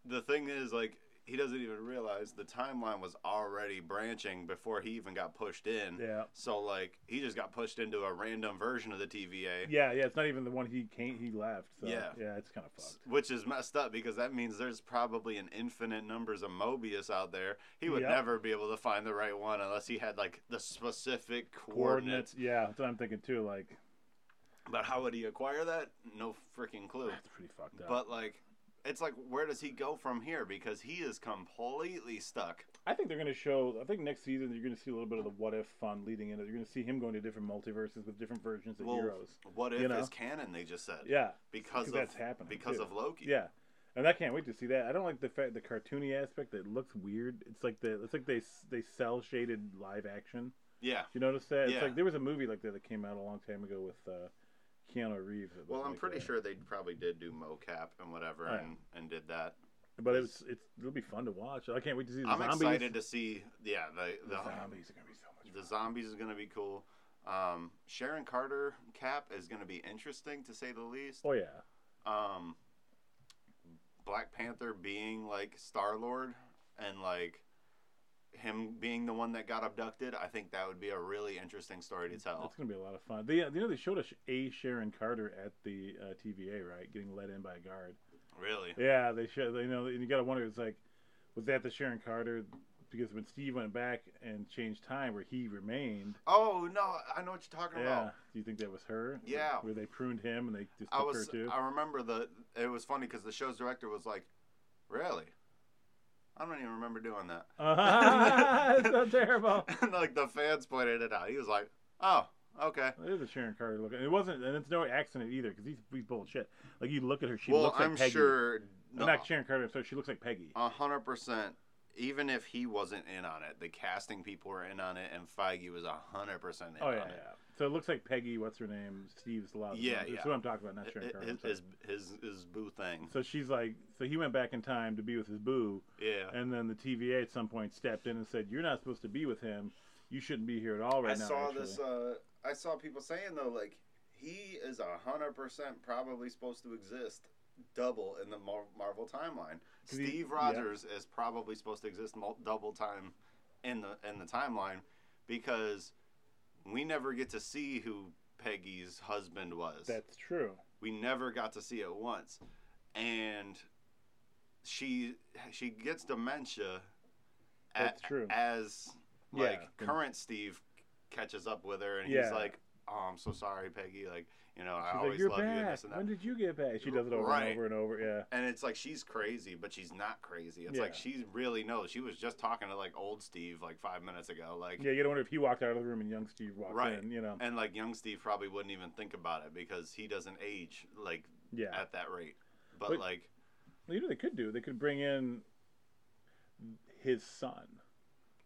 The thing is, like, he doesn't even realize the timeline was already branching before he even got pushed in. Yeah. So like, he just got pushed into a random version of the TVA, Yeah, yeah. It's not even the one he came. He left. So, Yeah. yeah. It's kind of fucked. which is messed up because that means there's probably an infinite numbers of Mobius out there. He would Yep. never be able to find the right one unless he had like the specific coordinates. Coordinates. Yeah, that's what I'm thinking too. Like, But how would he acquire that? No freaking clue. that's pretty fucked up. But like, it's like, where does he go from here? Because he is completely stuck. I think they're going to show. I think next season you're going to see a little bit of the what if fun leading into. You're going to see him going to different multiverses with different versions of Well, heroes. What if You know? is canon? They just said. Yeah, Because of that's happening because too. of Loki. Yeah, and I can't wait to see that. I don't like the fact the cartoony aspect. That looks weird. It's like the it's like they they cel shaded live action. Yeah. You notice that? It's Yeah. like there was a movie like that that came out a long time ago with uh, Keanu Reeves. Well, I'm like pretty that. sure they probably did do mocap and whatever yeah. and, and did that. But it's it's it'll be fun to watch. I can't wait to see the I'm zombies. excited to see. Yeah, the the the, zombies are gonna be so much. the fun. zombies is gonna be cool. Um, Sharon Carter cap is gonna be interesting to say the least. Oh yeah, Um, Black Panther being like Star Lord and like him being the one that got abducted, I think that would be a really interesting story to tell. that's gonna be a lot of fun. They you know they showed us a Sharon Carter at the uh, TVA right, getting let in by a guard. Really? Yeah, they show. You know, and you gotta wonder. It's like, was that the Sharon Carter? Because when Steve went back and changed time, where he remained. Oh no, I know what you're talking about. Yeah. about. Do you think that was her? Yeah. Where they pruned him and they just I took was her too. I remember the it was funny because the show's director was like, "Really? I don't even remember doing that." it's so terrible. and like the fans pointed it out. He was like, "Oh, okay." It is a Sharon Carter look. It wasn't, and it's no accident either, because he's he's bullshit. Like you look at her, she well, looks like I'm Peggy. sure No, not Sharon Carter. So she looks like Peggy. a hundred percent. Even if he wasn't in on it, the casting people were in on it, and Feige was a hundred percent in Oh on yeah, it. yeah. So it looks like Peggy. What's her name? Steve's love. Yeah, That's yeah. what I'm talking about, not Sharon His, Carter. His, his his boo thing. So she's like, so he went back in time to be with his boo, Yeah. and then the TVA at some point stepped in and said, "You're not supposed to be with him. You shouldn't be here at all right I now." saw actually." this. Uh, I saw people saying though, like he is a hundred percent probably supposed to exist double in the Mar- Marvel timeline. 'Cause he- Steve yeah. Rogers is probably supposed to exist mul- double time in the in the timeline because we never get to see who Peggy's husband was. That's true. we never got to see it once, and she she gets dementia. a- That's true. As Yeah. like current Steve catches up with her, and he's like, "Oh, I'm so sorry, Peggy. Like, you know, I She's always like, "You're love you and this and that." When did you get back?" She does it over Right. and over and over. Yeah. and it's like she's crazy, but she's not crazy. It's Yeah. like she really knows. She was just talking to like old Steve like five minutes ago, like, Yeah, you gotta wonder if he walked out of the room and young Steve walked Right. in. You know. and like young Steve probably wouldn't even think about it because he doesn't age like Yeah. at that rate. But, But- like, Well, you know, they could do. They could bring in his son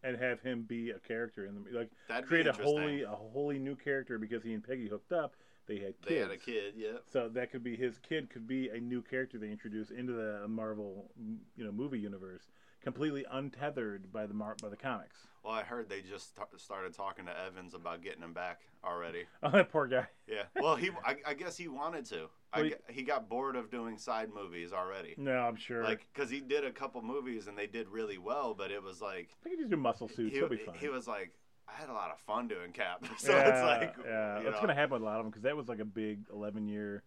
and have him be a character in the like That'd be create a wholly a wholly new character because he and Peggy hooked up. They had kids. They had a kid, yeah. So that could be his kid could be a new character they introduce into the Marvel, you know, movie universe, completely untethered by the mar- by the comics. Well, I heard they just t- started talking to Evans about getting him back already. Oh, that poor guy. Yeah. Well, he I, I guess he wanted to. I Well, he got bored of doing side movies already. No, I'm sure. Like, cause he did a couple movies and they did really well, but it was like I think he just do muscle suits. he, He'll be fine. he was like, I had a lot of fun doing Cap. so yeah, it's like, yeah, that's know, gonna happen with a lot of them because that was like a big 11 year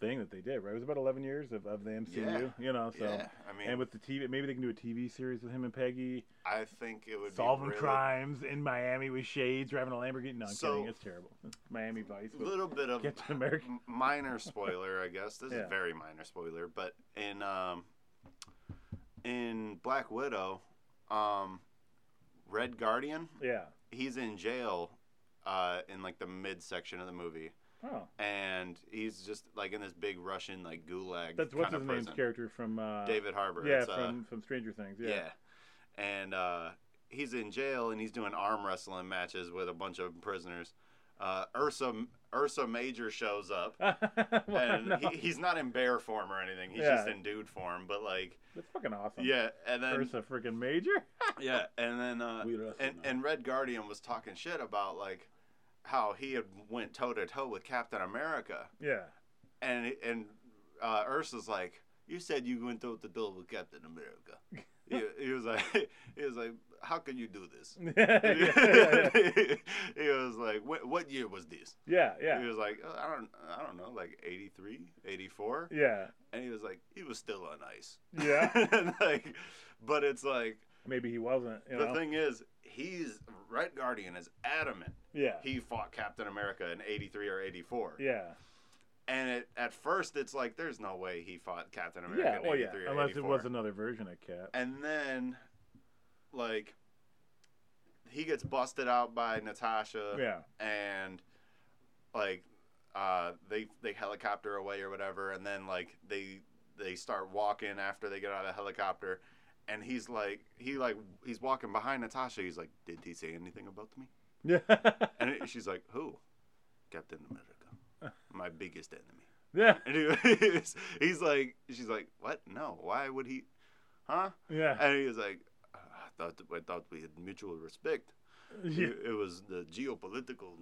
thing that they did. Right, it was about 11 years of, of the MCU. Yeah. You know, so Yeah, I mean, and with the TV, maybe they can do a TV series with him and Peggy, I think it would solving be really, crimes in Miami with shades, driving a Lamborghini. No, I'm So- kidding. It's terrible. Miami Vice. A little bit of Captain America. minor spoiler, I guess. This is Yeah. a very minor spoiler, but in um, in Black Widow, um, Red Guardian, Yeah. he's in jail uh, in like the midsection of the movie, Oh, and he's just like in this big Russian like gulag. that's what's his name's character from uh, David Harbour. Yeah, It's, uh, from from Stranger Things. yeah. Yeah. And uh, he's in jail and he's doing arm wrestling matches with a bunch of prisoners. Uh, Ursa Ursa Major shows up, and no. he, he's not in bear form or anything. He's Yeah. just in dude form. But like, That's fucking awesome. yeah, and then Ursa freaking Major. yeah, and then uh, and now. and Red Guardian was talking shit about like how he had went toe to toe with Captain America, yeah. and and uh, Ursa's like, "You said you went toe to toe with Captain America." he, he was like, he was like, "How can you do this?" he was like, what, what year was this? Yeah, yeah. He was like, "Uh, I don't, I don't know, like 83, 84. Yeah. And he was like, he was still on ice. Yeah. like, but it's like, Maybe he wasn't. You the know? thing is, he's, Red Guardian is adamant yeah. he fought Captain America in 83 or 84. yeah. And it, at first, it's like, there's no way he fought Captain America Yeah. in Well, yeah. 83 or Unless 84. it was another version of Cap. And then, like, he gets busted out by Natasha. Yeah. and like uh they they helicopter away or whatever and then like they they start walking after they get out of the helicopter and he's like he like he's walking behind Natasha he's like did he say anything about me Yeah. and it, she's like who Captain America my biggest enemy yeah. and he, he's, he's like she's like what no why would he huh Yeah. and he's like thought I thought we had mutual respect Yeah. it, it was the geopolitical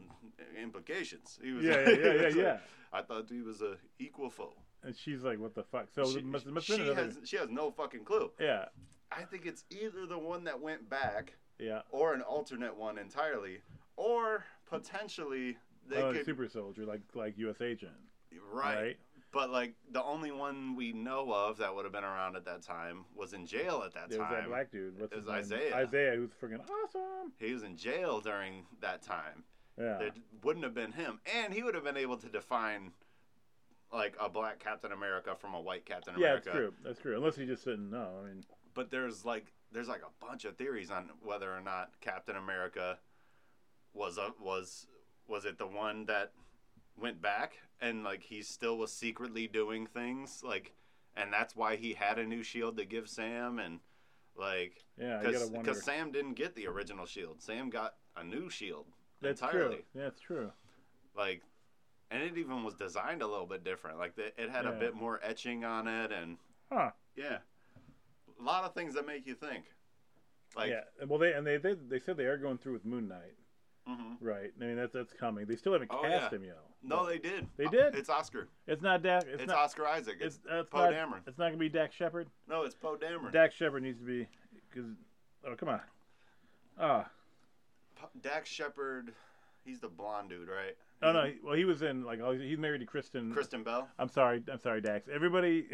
implications. He was Yeah, like- yeah, yeah, yeah, was yeah. like, I thought he was a equal foe. And she's like, "What the fuck?" So she, must, must she has she has no fucking clue. Yeah. I think it's either the one that went back Yeah. or an alternate one entirely, or potentially they oh, could super soldier, like like U.S. agent, right. right? But like the only one we know of that would have been around at that time was in jail at that time. There was that black dude. What's It his was name? Isaiah. Isaiah, who's freaking awesome. He was in jail during that time. Yeah. It wouldn't have been him, and he would have been able to define like a black Captain America from a white Captain America. Yeah, that's true. That's true. Unless he just didn't know. I mean, But there's like there's like a bunch of theories on whether or not Captain America was a was was it the one that went back and like he still was secretly doing things like and that's why he had a new shield to give Sam and like yeah, because Sam didn't get the original shield. Sam got a new shield That's entirely. true. Yeah, that's true. like and it even was designed a little bit different like the, it had a bit more etching on it and Huh. yeah a lot of things that make you think like yeah. Well, they and they, they they said they are going through with Moon Knight, mhm. right? I mean, that's that's coming. They still haven't Oh, cast yeah. him yet. no they did They did? it's oscar It's not Dax. It's, it's, not. oscar isaac it's, It's, it's Poe not. Dameron. It's not gonna be Dax Shepard. no it's poe dameron Dax Shepard needs to be because. Oh come on. Ah. Po- dax shepard he's the blonde dude right Oh no. he- Well, he was in like oh, he's married to Kristen. kristen bell I'm sorry. I'm sorry, Dax. Everybody.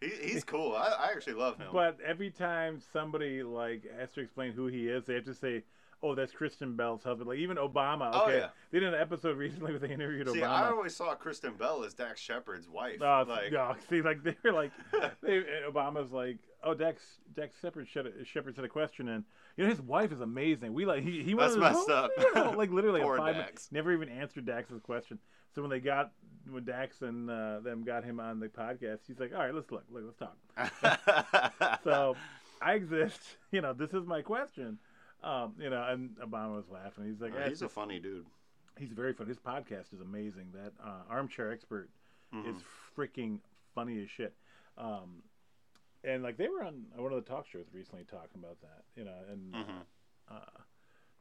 he, he's cool I, I actually love him But every time somebody like has to explain who he is, they have to say, "Oh, that's Kristen Bell's husband." Like even Obama. Oh, Okay, yeah. they did an episode recently where they interviewed Obama. see Obama. i always saw kristen bell as dax shepard's wife Oh, like no, see, like they were like, they, Obama's like, oh, Dax, Dax Shepard, Shepard said a question, and you know his wife is amazing. We like he he That's went messed up. like literally Poor a five Dax. never even answered Dax's question. So when they got when Dax and uh, them got him on the podcast, he's like, all right, let's look, look, let's talk. So I exist. You know, this is my question. Um, you know, and Obama was laughing. He's like, Uh, he's a funny dude. He's very funny. His podcast is amazing. That uh, Armchair Expert Mm-hmm. is freaking funny as shit. Um, and like they were on one of the talk shows recently talking about that, you know, and Mm-hmm. uh,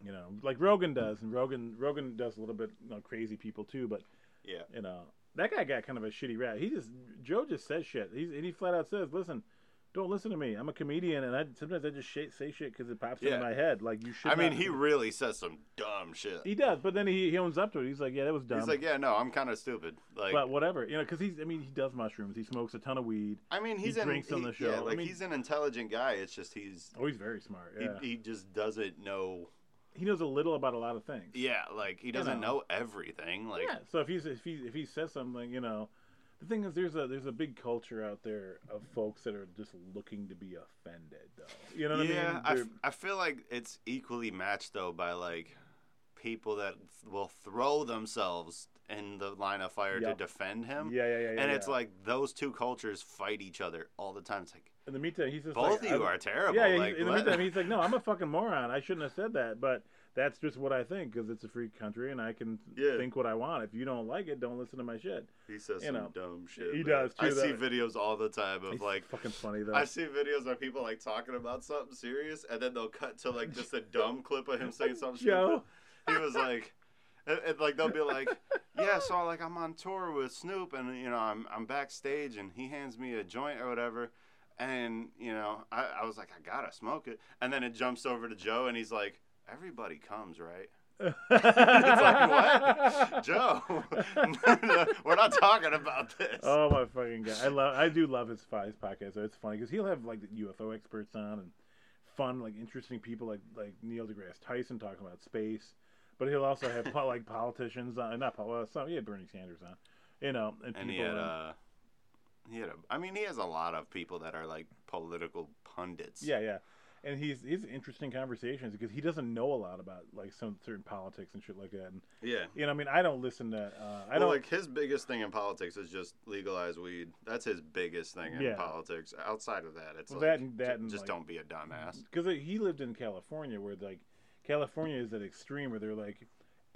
you know, like Rogan does, and Rogan Rogan does a little bit you know, crazy people too, but Yeah. you know that guy got kind of a shitty rap. He just Joe just says shit. He's and he flat out says, "Listen, don't listen to me. I'm a comedian, and I sometimes I just sh- say shit because it pops Yeah. into my head. Like you should." I mean, he really says some dumb shit. he does, but then he, he owns up to it. He's like, "Yeah, that was dumb." He's like, yeah, no, I'm kind of stupid. Like, but whatever, you know, because he's. I mean, he does mushrooms. He smokes a ton of weed. I mean, he he's an, drinks on he- the show. Yeah, I like mean- he's an intelligent guy. It's just he's Oh, he's very smart. Yeah, he, he just doesn't know. he knows a little about a lot of things. Yeah, like he doesn't know. know everything. Like, yeah. So if he's if he if he says something, you know, the thing is, there's a there's a big culture out there of folks that are just looking to be offended, though. You know what yeah, I mean? I, They're- f- I feel like it's equally matched though by like people that will throw themselves in the line of fire Yep. to defend him. yeah, yeah, yeah, yeah. and it's like those two cultures fight each other all the time. It's like in the meantime, he's just both like, of you I- are terrible. Yeah, yeah like, in the meantime, he's like, no, I'm a fucking moron. I shouldn't have said that, but that's just what I think because it's a free country and I can Yeah. think what I want. If you don't like it, don't listen to my shit. he says you some know, dumb shit. he does, I too, see videos all the time of He's like fucking funny though. I see videos of people like talking about something serious, and then they'll cut to like just a dumb clip of him saying something Joe. stupid. He was like, and, and, like they'll be like, yeah, so like I'm on tour with Snoop, and you know I'm I'm backstage, and he hands me a joint or whatever, and you know I, I was like I gotta smoke it, and then it jumps over to Joe, and he's like, everybody comes, right? it's like what, Joe? We're not talking about this. Oh my fucking god! I love. I do love his his podcast. though. It's funny because he'll have like the UFO experts on and fun, like interesting people like like Neil deGrasse Tyson talking about space. But he'll also have like politicians on. Not well, some he had Bernie Sanders on. You know, and, and people. he had on- uh he had a i mean he has a lot of people that are like political pundits yeah, yeah. And he's he's interesting conversations because he doesn't know a lot about like some certain politics and shit like that. And yeah you know, I mean, I don't listen to. Uh, I well, don't like his biggest thing in politics is just legalize weed that's his biggest thing in Yeah. politics outside of that it's Well, like that and- that ju- and, just like- don't be a dumbass because he lived in California, where like California is that extreme where they're like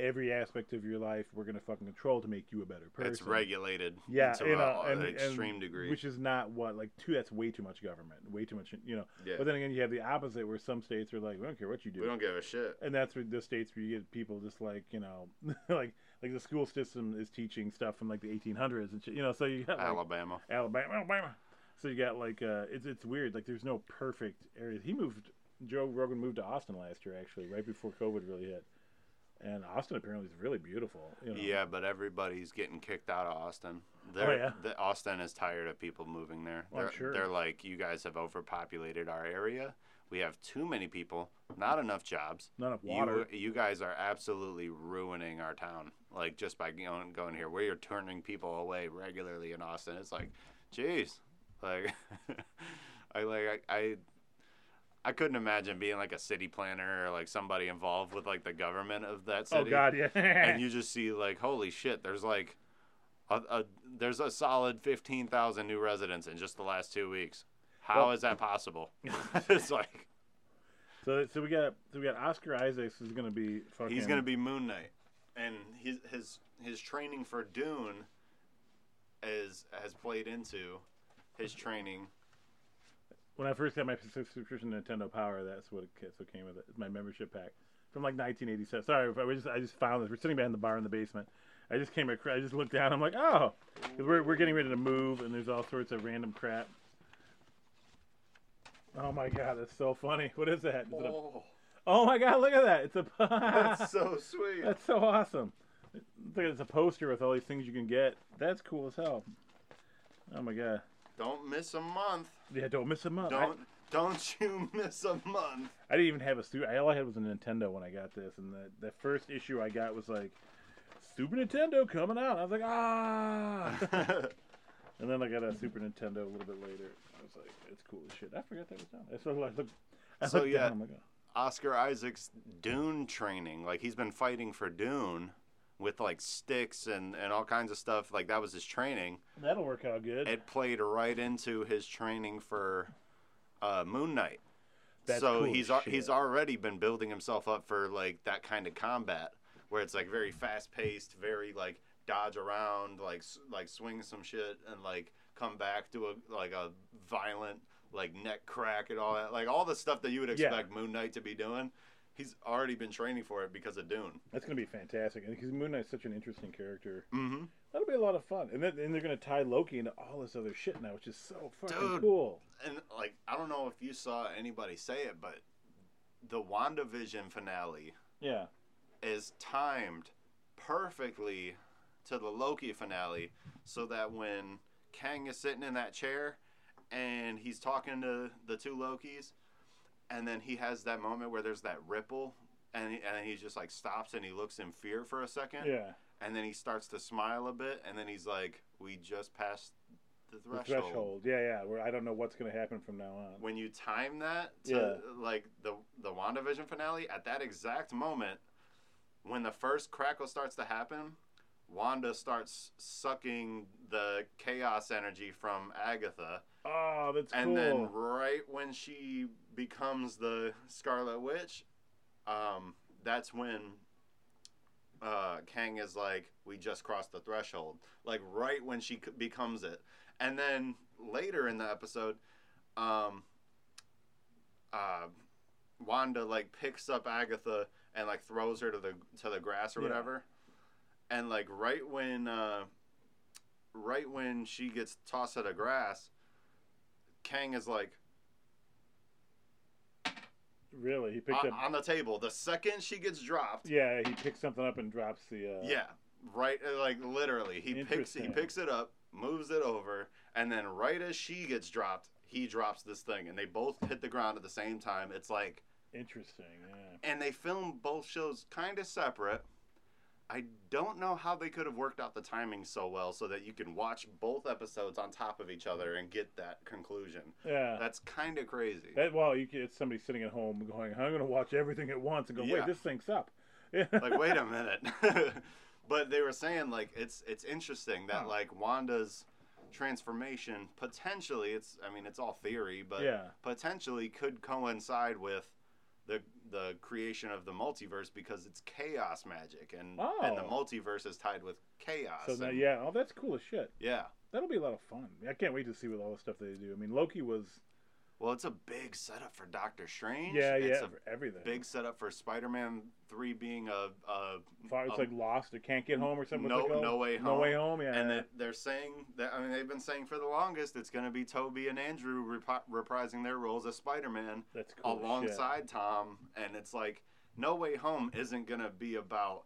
every aspect of your life we're gonna fucking control to make you a better person. it's regulated Yeah, to you a- know, an extreme and- degree which is not what like two. That's way too much government, way too much, you know. Yeah. But then again, you have the opposite where some states are like, we don't care what you do, we don't give a shit and that's where the states where you get people just like you know, like like the school system is teaching stuff from like the 1800s and shit, you know. So you got like, alabama Alabama, Alabama. So you got like uh, it's it's weird. Like there's no perfect areas. He moved. Joe Rogan moved to Austin last year, actually, right before COVID really hit. And Austin apparently is really beautiful. You know? yeah but everybody's getting kicked out of austin they're, Oh, yeah? the, austin is tired of people moving there Well, I'm they're, sure. they're like you guys have overpopulated our area we have too many people not enough jobs Not enough water. You, you guys are absolutely ruining our town. Like just by going going here, we are turning people away regularly in Austin. It's like, jeez, like I like I, I I couldn't imagine being like a city planner or like somebody involved with like the government of that city. Oh city. God, yeah. And you just see like, holy shit, there's like. A, a, there's a solid 15,000 new residents in just the last two weeks. How Well- is that possible? it's like so so we got so we got Oscar Isaacs is gonna be fucking. He's gonna be Moon Knight, and his his his training for Dune is has played into his training. When I first got my subscription to Nintendo Power, that's what it, what came with it. My membership pack from like 1987. Sorry, if I was just I just found this. We're sitting behind the bar in the basement. I just came across. I just looked down. I'm like, oh, 'Cause we're we're getting ready to move, and there's all sorts of random crap. Oh my god, that's so funny. What is that? Is it a, Oh, oh my god, look at that! It's a. that's so sweet. That's so awesome. Like it's a poster with all these things you can get. That's cool as hell. Oh my god. Don't miss a month. Yeah, don't miss a month. Don't don't you miss a month. I didn't even have a Super. All I had was a Nintendo when I got this, and the the first issue I got was like Super Nintendo coming out. I was like, ah. and then I got a Super Nintendo a little bit later. I was like, it's cool as shit. I forgot that was done. I so I looked. I So, looked yeah. down, like, oh. Oscar Isaac's Dune training, like he's been fighting for Dune with like sticks and and all kinds of stuff. Like that was his training. that'll work out good. It played right into his training for uh, Moon Knight. That's so cool he's al- he's already been building himself up for like that kind of combat where it's like very fast paced, very like dodge around, like like swing some shit and like come back do a like a violent like neck crack and all that, like all the stuff that you would Yeah. expect Moon Knight to be doing. He's already been training for it because of Dune. That's gonna be fantastic, and because Moon Knight's such an interesting character, Mm-hmm. that'll be a lot of fun. And then and they're gonna tie Loki into all this other shit now, which is so fucking Dude. cool. And like I don't know if you saw anybody say it, but the WandaVision finale Yeah, is timed perfectly to the Loki finale so that when Kang is sitting in that chair and he's talking to the two Lokis and then he has that moment where there's that ripple and he, and he just like stops and he looks in fear for a second yeah. and then he starts to smile a bit and then he's like we just passed the The threshold, threshold. Yeah, yeah. Where I don't know what's gonna happen from now on. when you time that to Yeah. like the the WandaVision finale, at that exact moment, when the first crackle starts to happen, Wanda starts sucking the chaos energy from Agatha. Oh, that's And cool. then right when she becomes the Scarlet Witch, um, that's when uh, Kang is like, "We just crossed the threshold." Like right when she becomes it, and then later in the episode, um, uh, Wanda like picks up Agatha and like throws her to the to the grass or Yeah. whatever, and like right when uh, right when she gets tossed to the grass, Kang is like really, he picked on, up. on the table. The second she gets dropped, Yeah, he picks something up and drops the. Uh, yeah, right, uh, like literally, he picks he picks it up, moves it over, and then right as she gets dropped, he drops this thing, and they both hit the ground at the same time. It's like, Interesting. Yeah. and they filmed both shows kind of separate. I don't know how they could have worked out the timing so well so that you can watch both episodes on top of each other and get that conclusion. Yeah. That's kind of crazy. That, well, you it's somebody sitting at home going, "I'm going to watch everything at once," and go, Yeah. "Wait, this syncs up." Yeah. like wait a minute but they were saying like it's it's interesting that Huh. like wanda's transformation potentially it's i mean it's all theory but Yeah. potentially could coincide with the the creation of the multiverse because it's chaos magic and and the Oh. multiverse is tied with chaos So and- yeah, oh, that's cool as shit. yeah That'll be a lot of fun. I can't wait to see what all the stuff they do. I mean, Loki was, well it's a big setup for doctor strange yeah, it's yeah, a for everything. big setup for spider-man 3 being a, a Far, it's a- like Lost or Can't Get Home or something. No- it called? No Way home. No way home. Yeah. And that they're saying that I mean they've been saying for the longest it's going to be Tobey and Andrew reprising their roles as Spider-Man that's cool. as shit. alongside Tom, and it's like No Way Home isn't going to be about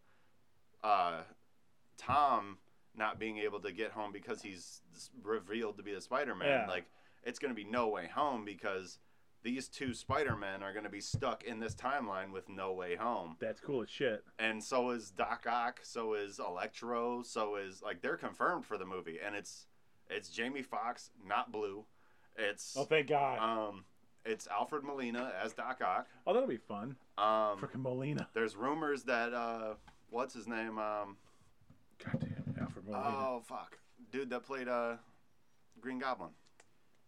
uh, Tom not being able to get home because he's revealed to be the Spider-Man. Yeah. Like it's going to be No Way Home because these two Spider-Men are going to be stuck in this timeline with No Way Home That's cool as shit. and so is Doc Ock, so is Electro, so is like they're confirmed for the movie, and it's it's Jamie Foxx, not Blue. It's Oh, thank God. um, it's Alfred Molina as Doc Ock. oh, that'll be fun. Um, Frickin' Molina. there's rumors that uh, what's his name? Um, Goddamn, Alfred Molina. oh fuck, dude that played uh, Green Goblin.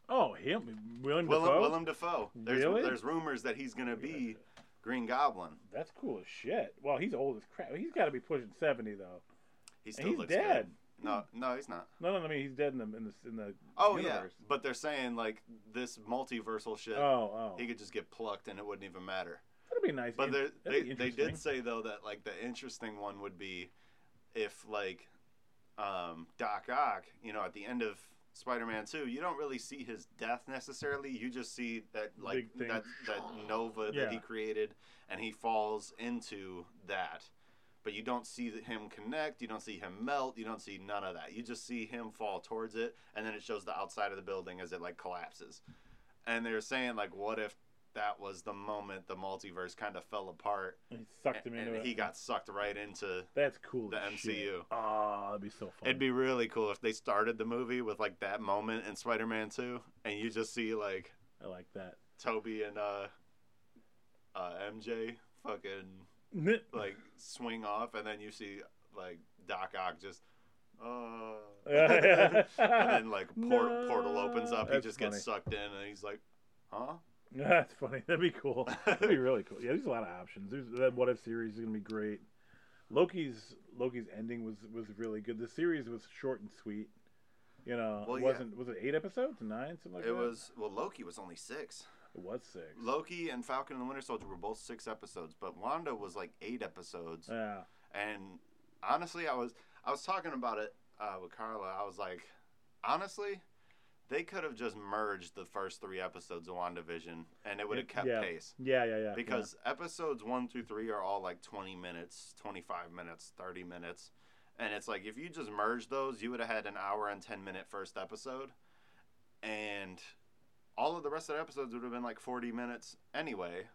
Oh, him, William Willem Dafoe. Willem Dafoe. There's Really? there's rumors that he's gonna be Green Goblin. That's cool as shit. Well, he's old as crap. He's got to be pushing seventy though. He And still he's looks dead. good. No, no, he's not. No, no. I mean, he's dead in the in the in the Oh universe. yeah, but they're saying like this multiversal shit. Oh, oh. He could just get plucked and it wouldn't even matter. That'd be nice. But In- they they did say though that like the interesting one would be if like um, Doc Ock, you know, at the end of Spider-Man Two, you don't really see his death necessarily. You just see that like that that nova that he created, and he falls into that. But you don't see him connect. You don't see him melt. You don't see none of that. You just see him fall towards it, and then it shows the outside of the building as it like collapses. And they're saying like, what if that was the moment the multiverse kind of fell apart, And he sucked him and, into it. he got sucked right into. That's cool. the as MCU. Oh, that'd be so fun. It'd be really cool if they started the movie with like that moment in Spider-Man 2, and you just see like I like that. Tobey and uh, uh, MJ fucking like swing off, and then you see like Doc Ock just. Uh, and then like port- No. portal opens up, he That's just funny. gets sucked in, and he's like, "Huh?" That's funny. That'd be cool. That'd be really cool. Yeah, there's a lot of options. There's that What If series is gonna be great. Loki's Loki's ending was was really good. The series was short and sweet. You know, Well, it wasn't was it eight episodes, nine, something like It that? was well, Loki was only six. It was six. Loki and Falcon and the Winter Soldier were both six episodes, but Wanda was like eight episodes. Yeah. And honestly, I was I was talking about it uh, with Carla. I was like, honestly, they could have just merged the first three episodes of WandaVision, and it would have kept yeah. pace. Yeah, yeah, yeah. Because episodes one through three are all like 20 minutes, 25 minutes, 30 minutes. And it's like if you just merged those, you would have had an hour and 10 minute first episode. And all of the rest of the episodes would have been like 40 minutes anyway.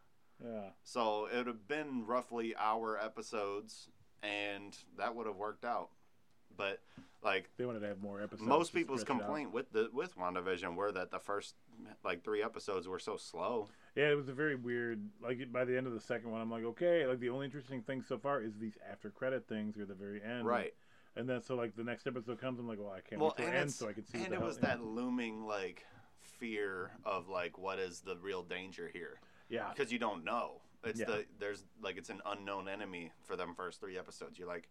yeah. yeah. So it would have been roughly hour episodes, and that would have worked out. But like They wanted to have more episodes. most people's stretch it out. complaint with the with WandaVision were that the first like three episodes were so slow. Yeah, it was a very weird. Like by the end of the second one, I'm like, okay. Like the only interesting thing so far is these after credit things or the very end. Right. And then so like the next episode comes, I'm like, well, I can't well, wait till and it ends so I can see. and it hell- was yeah. that looming like fear of like what is the real danger here Yeah. because you don't know. It's Yeah. the there's like it's an unknown enemy for them first three episodes. You're like,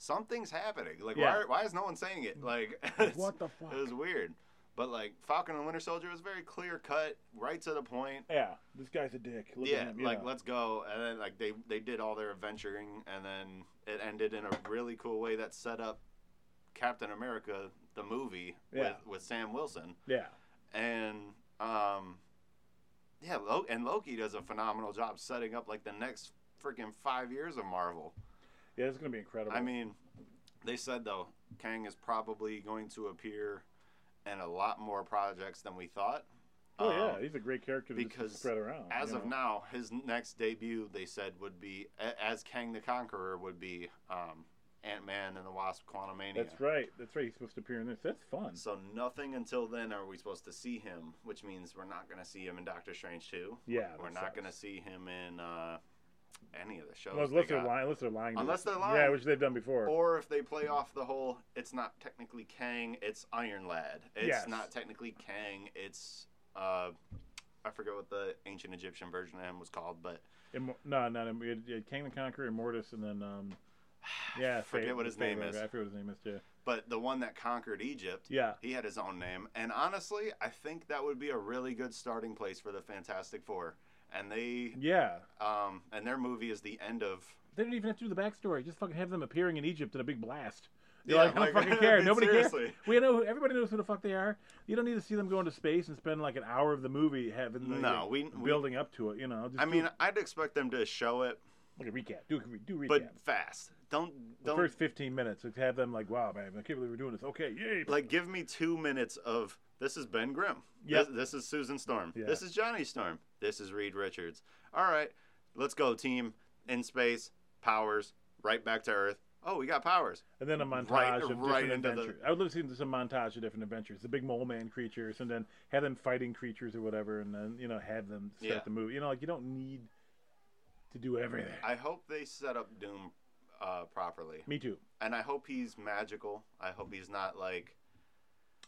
something's happening. Like Yeah. why why is no one saying it? Like What the fuck? It was weird. But like Falcon and Winter Soldier was very clear cut, right to the point. Yeah, this guy's a dick. Look at yeah, him, like know. let's go. And then like they they did all their adventuring, and then it ended in a really cool way that set up Captain America the movie Yeah. with with Sam Wilson, Yeah. and um, yeah, and Loki does a phenomenal job setting up like the next freaking five years of Marvel. Yeah, it's gonna be incredible. I mean, they said though Kang is probably going to appear in a lot more projects than we thought. oh yeah, Um, he's a great character to because spread around. as of know? now, his next debut they said would be as Kang the Conqueror would be um, Ant Man and the Wasp: Quantumania. That's right. That's right. He's supposed to appear in this. That's fun. So nothing until then are we supposed to see him, which means we're not going to see him in Doctor Strange 2. Yeah, We're not going to see him in uh, any of the shows. Well, unless they're lying. Unless they're lying. Unless they're Yeah, which they've done before. Or if they play off the whole, it's not technically Kang, it's Iron Lad. It's Yes. not technically Kang, it's uh, I forget what the ancient Egyptian version of him was called, but Immo- no, not had, you had King the Conqueror, Immortus, and then um, yeah, forget Fa- what his Pharaoh name is. I forget what his name is too. but the one that conquered Egypt, Yeah, he had his own name. And honestly, I think that would be a really good starting place for the Fantastic Four. And they, yeah. um, and their movie is the end of. They don't even have to do the backstory. Just fucking have them appearing in Egypt in a big blast. You're Yeah, like, I don't like, fucking I care. mean, Nobody seriously. cares. We know. Everybody knows who the fuck they are. You don't need to see them go into space and spend like an hour of the movie having like, No, we- we- building up to it. You know. Just I mean, I'd expect them to show it, like a recap. Do a do recap. but fast. Don't the don't first 15 minutes, have them like, wow, man, I can't believe we're doing this. Okay, yay. like give me two minutes of this is Ben Grimm. Yep. This, this is Susan Storm. Yeah. This is Johnny Storm. This is Reed Richards. All right, let's go, team. In space, powers, right back to Earth. Oh, we got powers. And then a montage Right- of right different into the- adventures. I would love to see some montage of different adventures. The big mole man creatures, and then have them fighting creatures or whatever, and then you know have them start Yeah. the movie. You know, like you don't need to do everything. I hope they set up Doom uh, properly, Me too. and I hope he's magical. I hope he's not like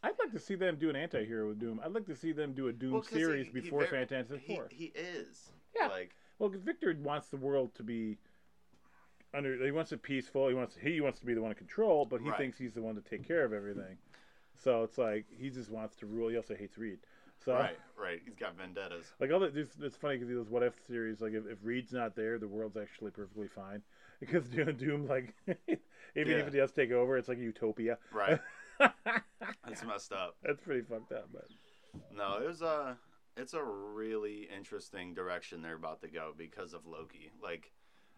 I'd like to see them do an anti-hero with Doom. I'd like to see them do a Doom well, series he- he before very- Fantastic he, Four. He is. Yeah. Like Well, 'cause Victor wants the world to be under. He wants it peaceful. He wants he wants to be the one to control, but he Right. thinks he's the one to take care of everything. So it's like he just wants to rule. He also hates Reed. So right, right. He's got vendettas. like all that. It's, it's funny because those what if series. Like if, if Reed's not there, the world's actually perfectly fine. Because Doom, Doom like even Yeah. if he does take over, it's like a utopia. Right. That's messed up. That's pretty fucked up. But No, it was a it's a really interesting direction they're about to go because of Loki. Like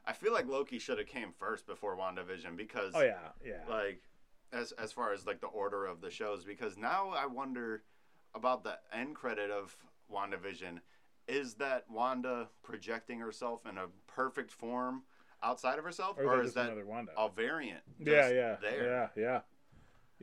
I feel like Loki should have came first before WandaVision because oh yeah, yeah. like as as far as like the order of the shows because now I wonder about the end credit of WandaVision is that Wanda projecting herself in a perfect form outside of herself or is or that is that a variant yeah, yeah, there yeah, yeah,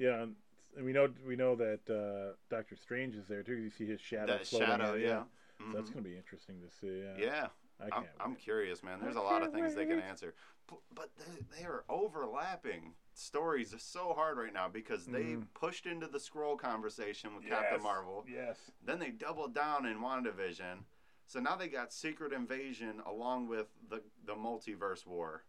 yeah. And and we know we know that uh, Doctor Strange is there too. 'cause You see his shadow. that floating shadow in, yeah So that's Mhm. gonna be interesting to see. Yeah, yeah I I'm, can't. I'm wait. curious, man. There's I a lot of can't things they can answer, but, but they, they are overlapping stories so hard right now because they Mhm. pushed into the Skrull conversation with Captain Marvel. Yes. Then they doubled down in WandaVision. So now they got Secret Invasion along with the the multiverse war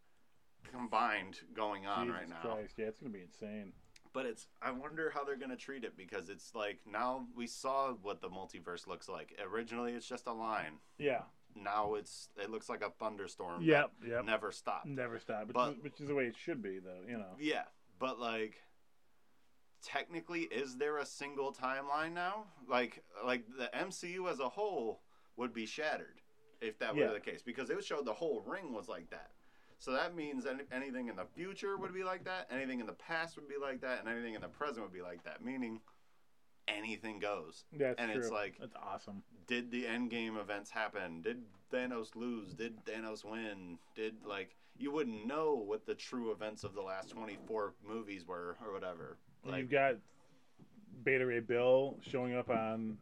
combined going on Jesus right now. Christ, yeah, it's gonna be insane. But it's I wonder how they're gonna treat it because it's like now we saw what the multiverse looks like. Originally, it's just a line. Yeah, Now it's it looks like a thunderstorm. Yep, yep. Never stop. never stop. Which, But- is, which is the way it should be, though. You know. Yeah, but like technically is there a single timeline now? Like like the MCU as a whole would be shattered if that were the case because it showed the whole ring was like that. So that means any, anything in the future would be like that, anything in the past would be like that, and anything in the present would be like that. Meaning anything goes. That's and true. it's like that's awesome. did the end game events happen? Did Thanos lose? Did Thanos win? Did like you wouldn't know what the true events of the last twenty four movies were or whatever. Like you've got Beta Ray Bill showing up on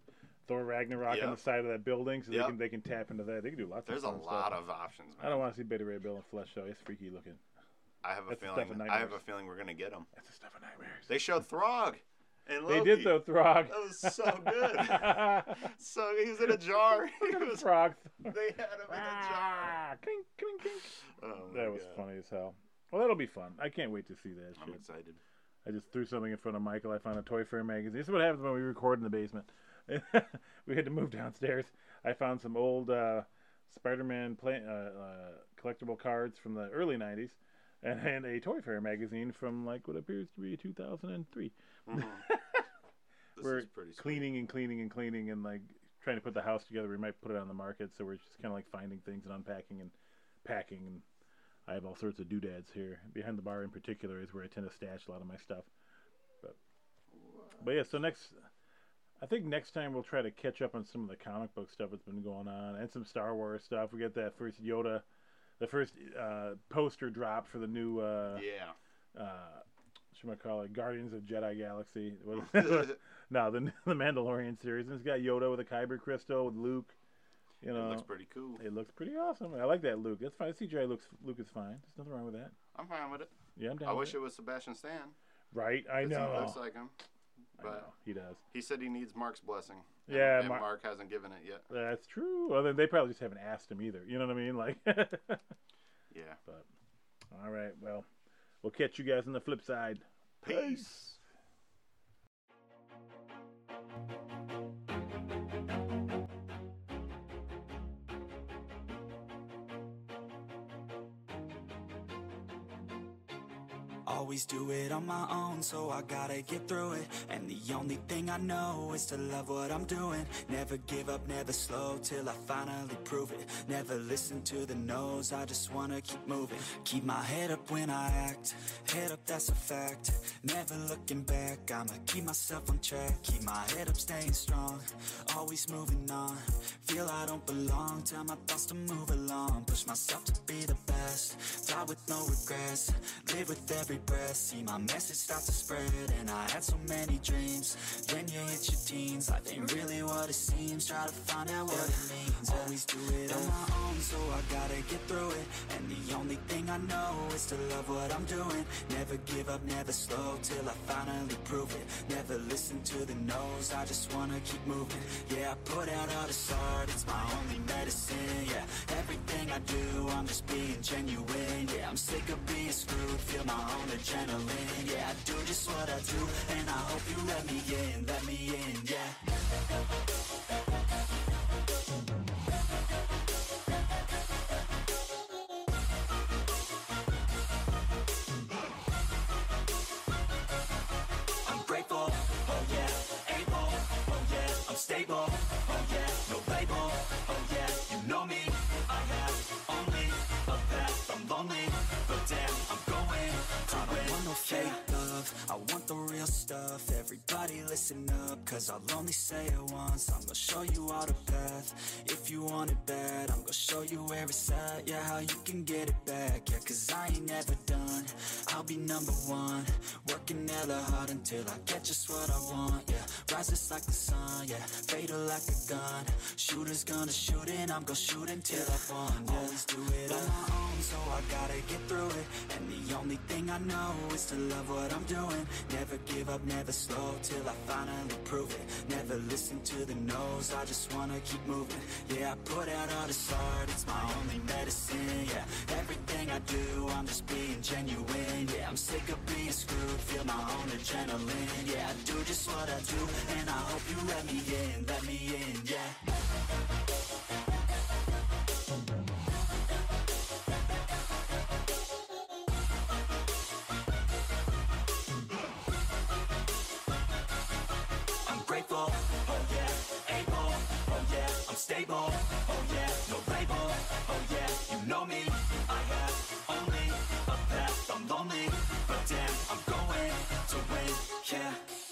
Thor Ragnarok on the side of that building, so Yep. they can they can tap into that. They can do lots. there's of There's a lot stuff. of options, I don't want to see Beta Ray Bill in flesh though. It's freaky looking. I have a that's feeling. I have a feeling we're gonna get them. That's the stuff of nightmares. They showed Throg, and They did though, Throg. That was so good. so he was in a jar. He was, Frog. they had him in a jar. Ah, clink, clink, clink. Oh That was God. funny as hell. Well, that'll be fun. I can't wait to see that I'm shit. excited. I just threw something in front of Michael. I found a Toy Fair magazine. This is what happens when we record in the basement. we had to move downstairs. I found some old uh, Spider-Man play, uh, uh, collectible cards from the early '90s, and, and a Toy Fair magazine from like what appears to be 2003. Mhm. This we're cleaning and cleaning and cleaning and like trying to put the house together. We might put it on the market, so we're just kind of like finding things and unpacking and packing. And I have all sorts of doodads here. Behind the bar, in particular, is where I tend to stash a lot of my stuff. But but yeah, so next, I think next time we'll try to catch up on some of the comic book stuff that's been going on and some Star Wars stuff. We got that first Yoda, the first uh, poster drop for the new. Uh, Yeah. uh, should I call it Guardians of Jedi Galaxy? No, the the Mandalorian series. And it's got Yoda with a kyber crystal with Luke. You know, it looks pretty cool. it looks pretty awesome. I like that Luke. That's fine. CGI looks Luke is fine. There's nothing wrong with that. I'm fine with it. Yeah, I'm down. I wish it was Sebastian Stan. Right, I know. He looks like him. But know. He does. he said he needs Mark's blessing. And, Yeah, and Mar- Mark hasn't given it yet. That's true. Well, then they probably just haven't asked him either. You know what I mean? Like, Yeah. but all right. Well, we'll catch you guys on the flip side. Peace. Always do it on my own, so I gotta get through it. And the only thing I know is to love what I'm doing. Never give up, never slow till I finally prove it. Never listen to the no's, I just wanna keep moving. Keep my head up when I act, head up, that's a fact. Never looking back, I'ma keep myself on track. Keep my head up, staying strong, always moving on. Feel I don't belong, tell my thoughts to move along. Push myself to be the best, die with no regrets. Live with every breath, see my message start to spread. And I had so many dreams. Then you hit your teens, life ain't really what it seems. Try to find out what it means. Always do it on my own, so I gotta get through it. And the only thing I know is to love what I'm doing. Never give up, never slow till I finally prove it. Never listen to the no's, I just wanna keep moving. Yeah, I put out all this art, it's my only medicine. Yeah, everything I do, I'm just being genuine. Yeah, I'm sick of being screwed, feel my own adrenaline. Yeah, I do just what I do, and I hope you let me in, let me in. Yeah. You until I get just what I want, yeah. Rises like the sun, yeah. Fatal like a gun. Shooters gonna shoot and I'm gonna shoot until I fall, yeah. Always do it on my own, so I gotta get through it. And the only thing I know is to love what I'm doing. Never give up, never slow till I finally prove it. Never listen to the no's, I just wanna keep moving. Yeah, I put out all this art, it's my only medicine, yeah. Everything I do, I'm just being genuine, yeah. I'm sick of being screwed, feel my own adrenaline, adrenaline Yeah, I do just what I do And I hope you let me in, let me in, yeah oh oh stable, oh yeah, no label, oh yeah, you know me, I have only a path, I'm lonely, but damn, I'm going to win yeah